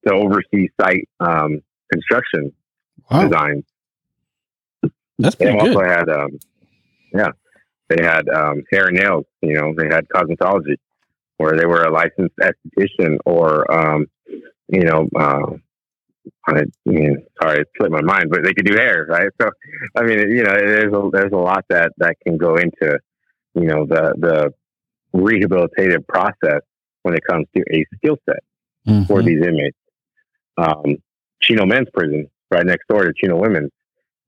to oversee site, um, construction wow. designs that's pretty they good. also had, um, yeah, they had um, hair and nails. You know, they had cosmetology, where they were a licensed esthetician or, um, you know, uh, I mean, sorry, it slipped my mind, but they could do hair, right? So, I mean, you know, there's a there's a lot that that can go into, you know, the the rehabilitative process when it comes to a skill set mm-hmm. for these inmates. Um, Chino Men's Prison, right next door to Chino Women's,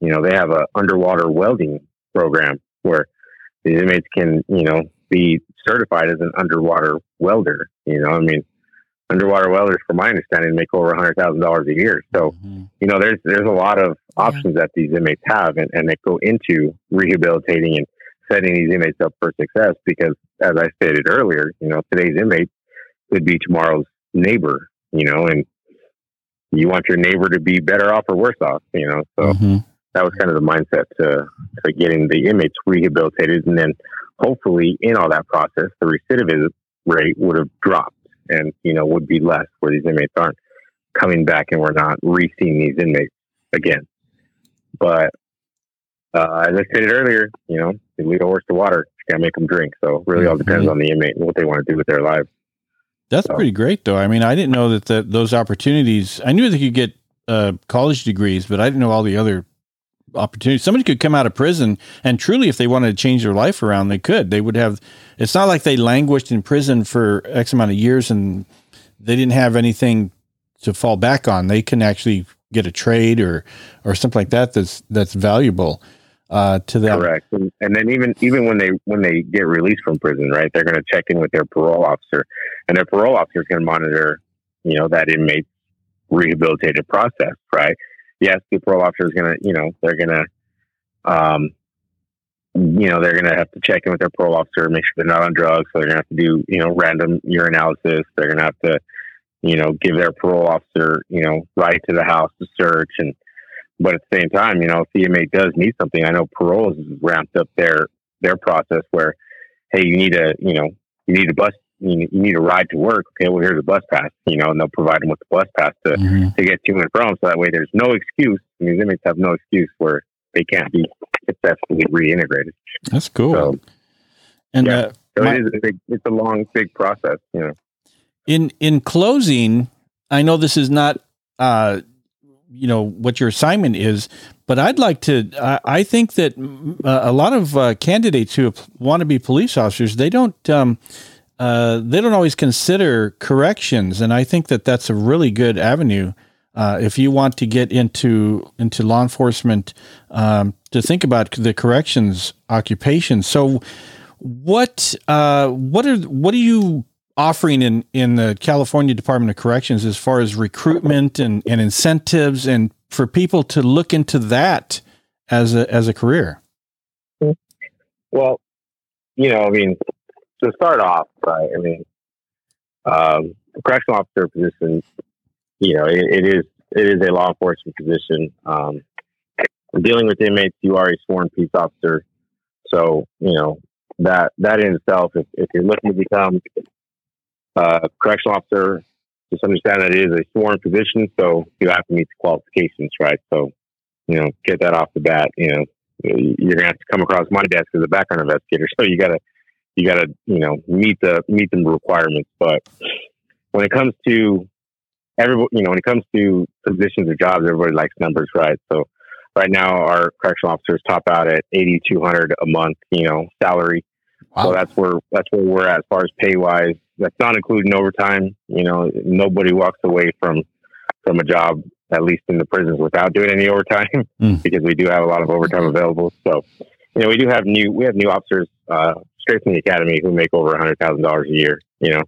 you know, they have a underwater welding program where the inmates can, you know, be certified as an underwater welder. You know, I mean, underwater welders, from my understanding, make over a hundred thousand dollars a year. So, mm-hmm. you know, there's there's a lot of options yeah. that these inmates have, and, and they go into rehabilitating and setting these inmates up for success. Because, as I stated earlier, you know, today's inmate could be tomorrow's neighbor. You know, and you want your neighbor to be better off or worse off. You know, so. Mm-hmm that was kind of the mindset to, to getting the inmates rehabilitated. And then hopefully in all that process, the recidivism rate would have dropped and, you know, would be less where these inmates aren't coming back and we're not re-seeing these inmates again. But uh, as I stated earlier, you know, you lead a horse to water, you gotta make them drink. So really all depends mm-hmm. on the inmate and what they want to do with their lives. That's so. pretty great, though. I mean, I didn't know that, that those opportunities. I knew they could get uh, college degrees, but I didn't know all the other opportunity. Somebody could come out of prison and truly, if they wanted to change their life around, they could. They would have. It's not like they languished in prison for X amount of years and they didn't have anything to fall back on. They can actually get a trade or or something like that that's that's valuable uh, to them. Correct. And, and then even even when they when they get released from prison, right, they're going to check in with their parole officer, and their parole officer is going to monitor, you know, that inmate's rehabilitative process, right? Yes, the parole officer is going to, you know, they're going to, um, you know, they're going to have to check in with their parole officer, make sure they're not on drugs. So they're going to have to do, you know, random urinalysis. They're going to have to, you know, give their parole officer, you know, right to the house to search. And, but at the same time, you know, if the inmate does need something, I know parole has ramped up their, their process where, hey, you need a, you know, you need a bus you, you need a ride to work. Okay, well here's a bus pass, you know, and they'll provide them with the bus pass to mm-hmm. to get to and from. So that way, there's no excuse. I mean, inmates have no excuse where they can't be successfully reintegrated. That's cool. So, and yeah, uh, so my, it is a big, it's a long, big process. You know. In in closing, I know this is not. Uh, you know what your assignment is but i'd like to i, I think that uh, a lot of uh, candidates who want to be police officers they don't um, uh, they don't always consider corrections, and I think that that's a really good avenue uh, if you want to get into into law enforcement um, to think about the corrections occupation. So, what uh, what are what are you offering in in the California Department of Corrections as far as recruitment and, and incentives, and for people to look into that as a as a career? Well, you know, I mean, to start off, right? I mean, um, the correctional officer position, you know, it, it is it is a law enforcement position. Um, dealing with inmates, you are a sworn peace officer. So, you know, that that in itself, if, if you're looking to become a correctional officer, just understand that it is a sworn position, so you have to meet the qualifications, right? So, you know, get that off the bat. You know, you're gonna have to come across my desk as a background investigator, so you gotta you gotta you know meet the meet the requirements. But when it comes to everybody, you know, when it comes to positions or jobs, everybody likes numbers, right? So right now, our correctional officers top out at eighty two hundred a month, you know, salary. Wow. So that's where that's where we're at as far as pay wise. That's not including overtime. You know, nobody walks away from from a job at least in the prisons without doing any overtime mm. because we do have a lot of overtime available. So, you know, we do have new we have new officers uh, straight from the academy who make over a hundred thousand dollars a year. You know,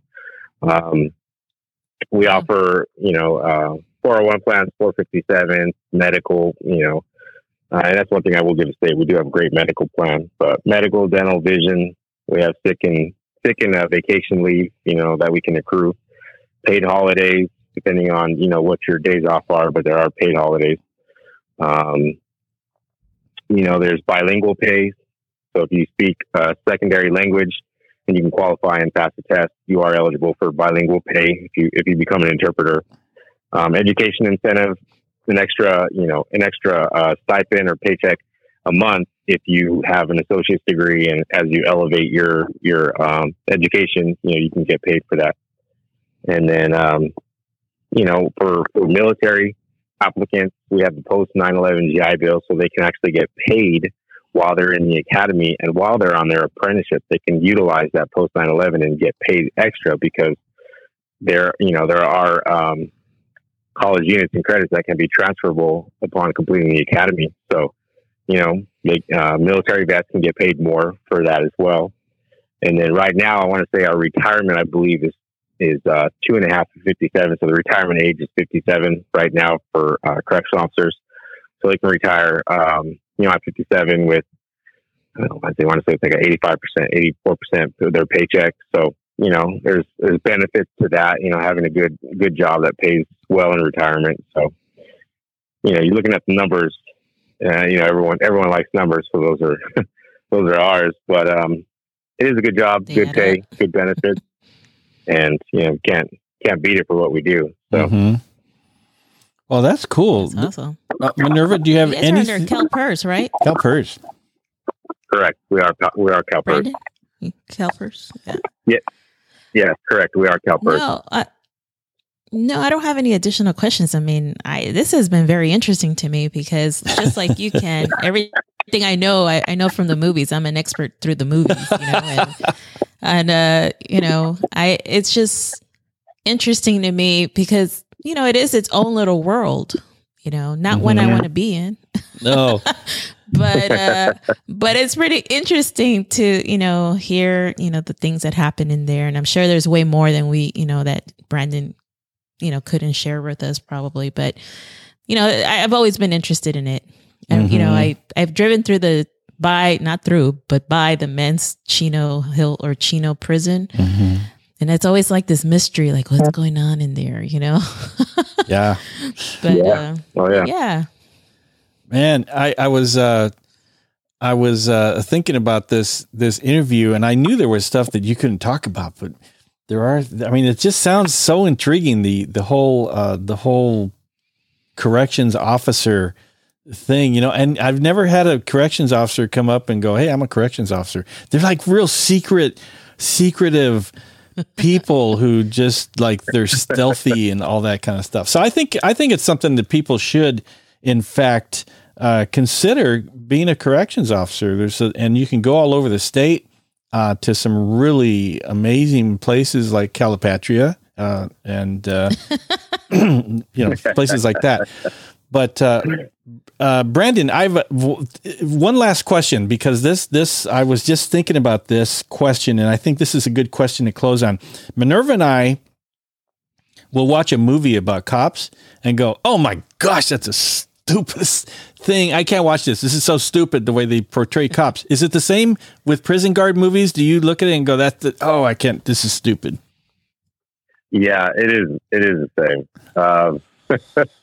um, we yeah. offer you know uh, 401 plans, 457 medical. You know, uh, and that's one thing I will give a state. We do have a great medical plan, but medical, dental, vision. We have sick and sick and uh, vacation leave. You know that we can accrue, paid holidays depending on you know what your days off are, but there are paid holidays. Um, you know, there's bilingual pay. So if you speak a secondary language and you can qualify and pass the test, you are eligible for bilingual pay if you if you become an interpreter. Um, education incentive, an extra you know an extra uh, stipend or paycheck a month if you have an associate's degree and as you elevate your your um, education, you know you can get paid for that. And then um, you know, for, for military applicants, we have the post 9/11 GI Bill, so they can actually get paid while they're in the academy and while they're on their apprenticeship. They can utilize that post 9/11 and get paid extra because there, you know, there are um, college units and credits that can be transferable upon completing the academy. So, you know, uh, military vets can get paid more for that as well. And then right now, I want to say our retirement, I believe, is is uh, two and a half to 57. So the retirement age is 57 right now for uh, correctional officers. So they can retire, um, you know, at 57 with, I don't know, I want to say it's like 85%, 84% of their paycheck. So, you know, there's, there's benefits to that, you know, having a good, good job that pays well in retirement. So, you know, you're looking at the numbers, uh, you know, everyone, everyone likes numbers. So those are, those are ours, but, um, it is a good job, good pay, good benefits and you know can't can't beat it for what we do. So. Mm-hmm. Well, that's cool. That's awesome. Uh, Minerva, do you have any? Under CalPERS, right? CalPERS. Correct. We are. We are CalPERS. CalPERS. Yeah. Yeah. Yeah. Correct. We are CalPERS. No, I, no, I don't have any additional questions. I mean, I this has been very interesting to me because just like you can, everything I know, I, I know from the movies. I'm an expert through the movies, you know, and and uh, you know, I it's just interesting to me because you know it is its own little world. You know, not mm-hmm. one I want to be in. No. but uh but it's pretty interesting to you know hear you know the things that happen in there and i'm sure there's way more than we you know that brandon you know couldn't share with us probably but you know I, have always been interested in it and mm-hmm. you know mm-hmm. i i've driven through the by not through, but by the men's Chino Hill or Chino prison. Mm-hmm. And it's always like this mystery, like what's going on in there, you know? yeah. But yeah. Uh, oh yeah. Yeah. Man, I, I was uh I was uh thinking about this this interview and I knew there was stuff that you couldn't talk about, but there are I mean it just sounds so intriguing the the whole uh the whole corrections officer thing, you know, and I've never had a corrections officer come up and go, Hey, I'm a corrections officer. They're like real secret, secretive people who just like they're stealthy and all that kind of stuff. So I think, I think it's something that people should, in fact, uh, consider being a corrections officer. There's a, and you can go all over the state uh, to some really amazing places like Calipatria uh, and uh, you know places like that. But uh, uh, Brandon, I've one last question because this this I was just thinking about this question, and I think this is a good question to close on. Minerva and I will watch a movie about cops and go, "Oh my gosh, that's a stupidest thing! I can't watch this. This is so stupid the way they portray cops." Is it the same with prison guard movies? Do you look at it and go, "That's the, oh, I can't. This is stupid." Yeah, it is. It is the same. Um,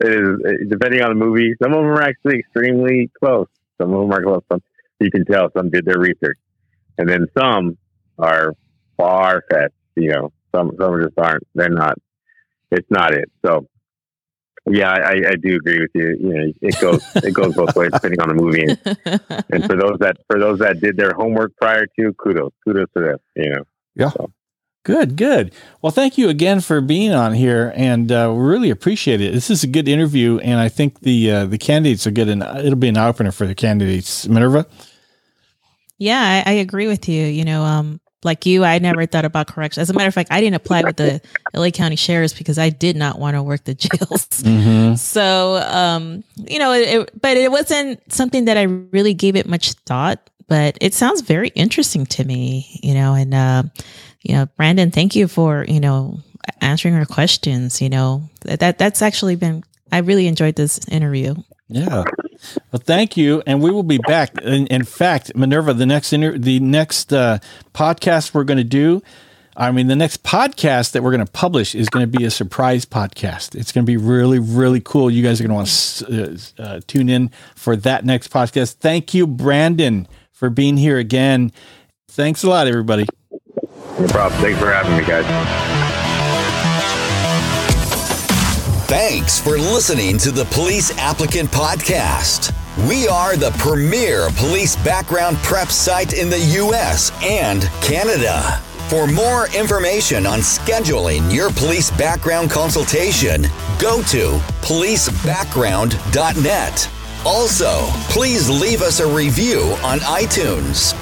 it is depending on the movie. Some of them are actually extremely close. Some of them are close. Some you can tell some did their research, and then some are far fetched. You know, some some just aren't. They're not. It's not it. So, yeah, I, I do agree with you. You know, it goes it goes both ways depending on the movie. And, and for those that for those that did their homework prior to, kudos, kudos to them. You know. Yeah. So. Good, good. Well, thank you again for being on here, and uh, we really appreciate it. This is a good interview, and I think the uh, the candidates are good, and it'll be an opener for the candidates. Minerva. Yeah, I, I agree with you. You know, um, like you, I never thought about correction. As a matter of fact, I didn't apply with the LA County Sheriffs because I did not want to work the jails. Mm-hmm. So, um, you know, it, it, but it wasn't something that I really gave it much thought. But it sounds very interesting to me, you know, and uh, you know, Brandon, thank you for, you know, answering our questions. You know, that that's actually been, I really enjoyed this interview. Yeah. Well, thank you, and we will be back. In, in fact, Minerva, the next inter- the next uh, podcast we're going to do, I mean, the next podcast that we're going to publish is going to be a surprise podcast. It's going to be really, really cool. You guys are going to want to uh, uh, tune in for that next podcast. Thank you, Brandon, for being here again. Thanks a lot, everybody. No problem. Thanks for having me, guys. Thanks for listening to the Police Applicant Podcast. We are the premier police background prep site in the U.S. and Canada. For more information on scheduling your police background consultation, go to policebackground.net. Also, please leave us a review on iTunes.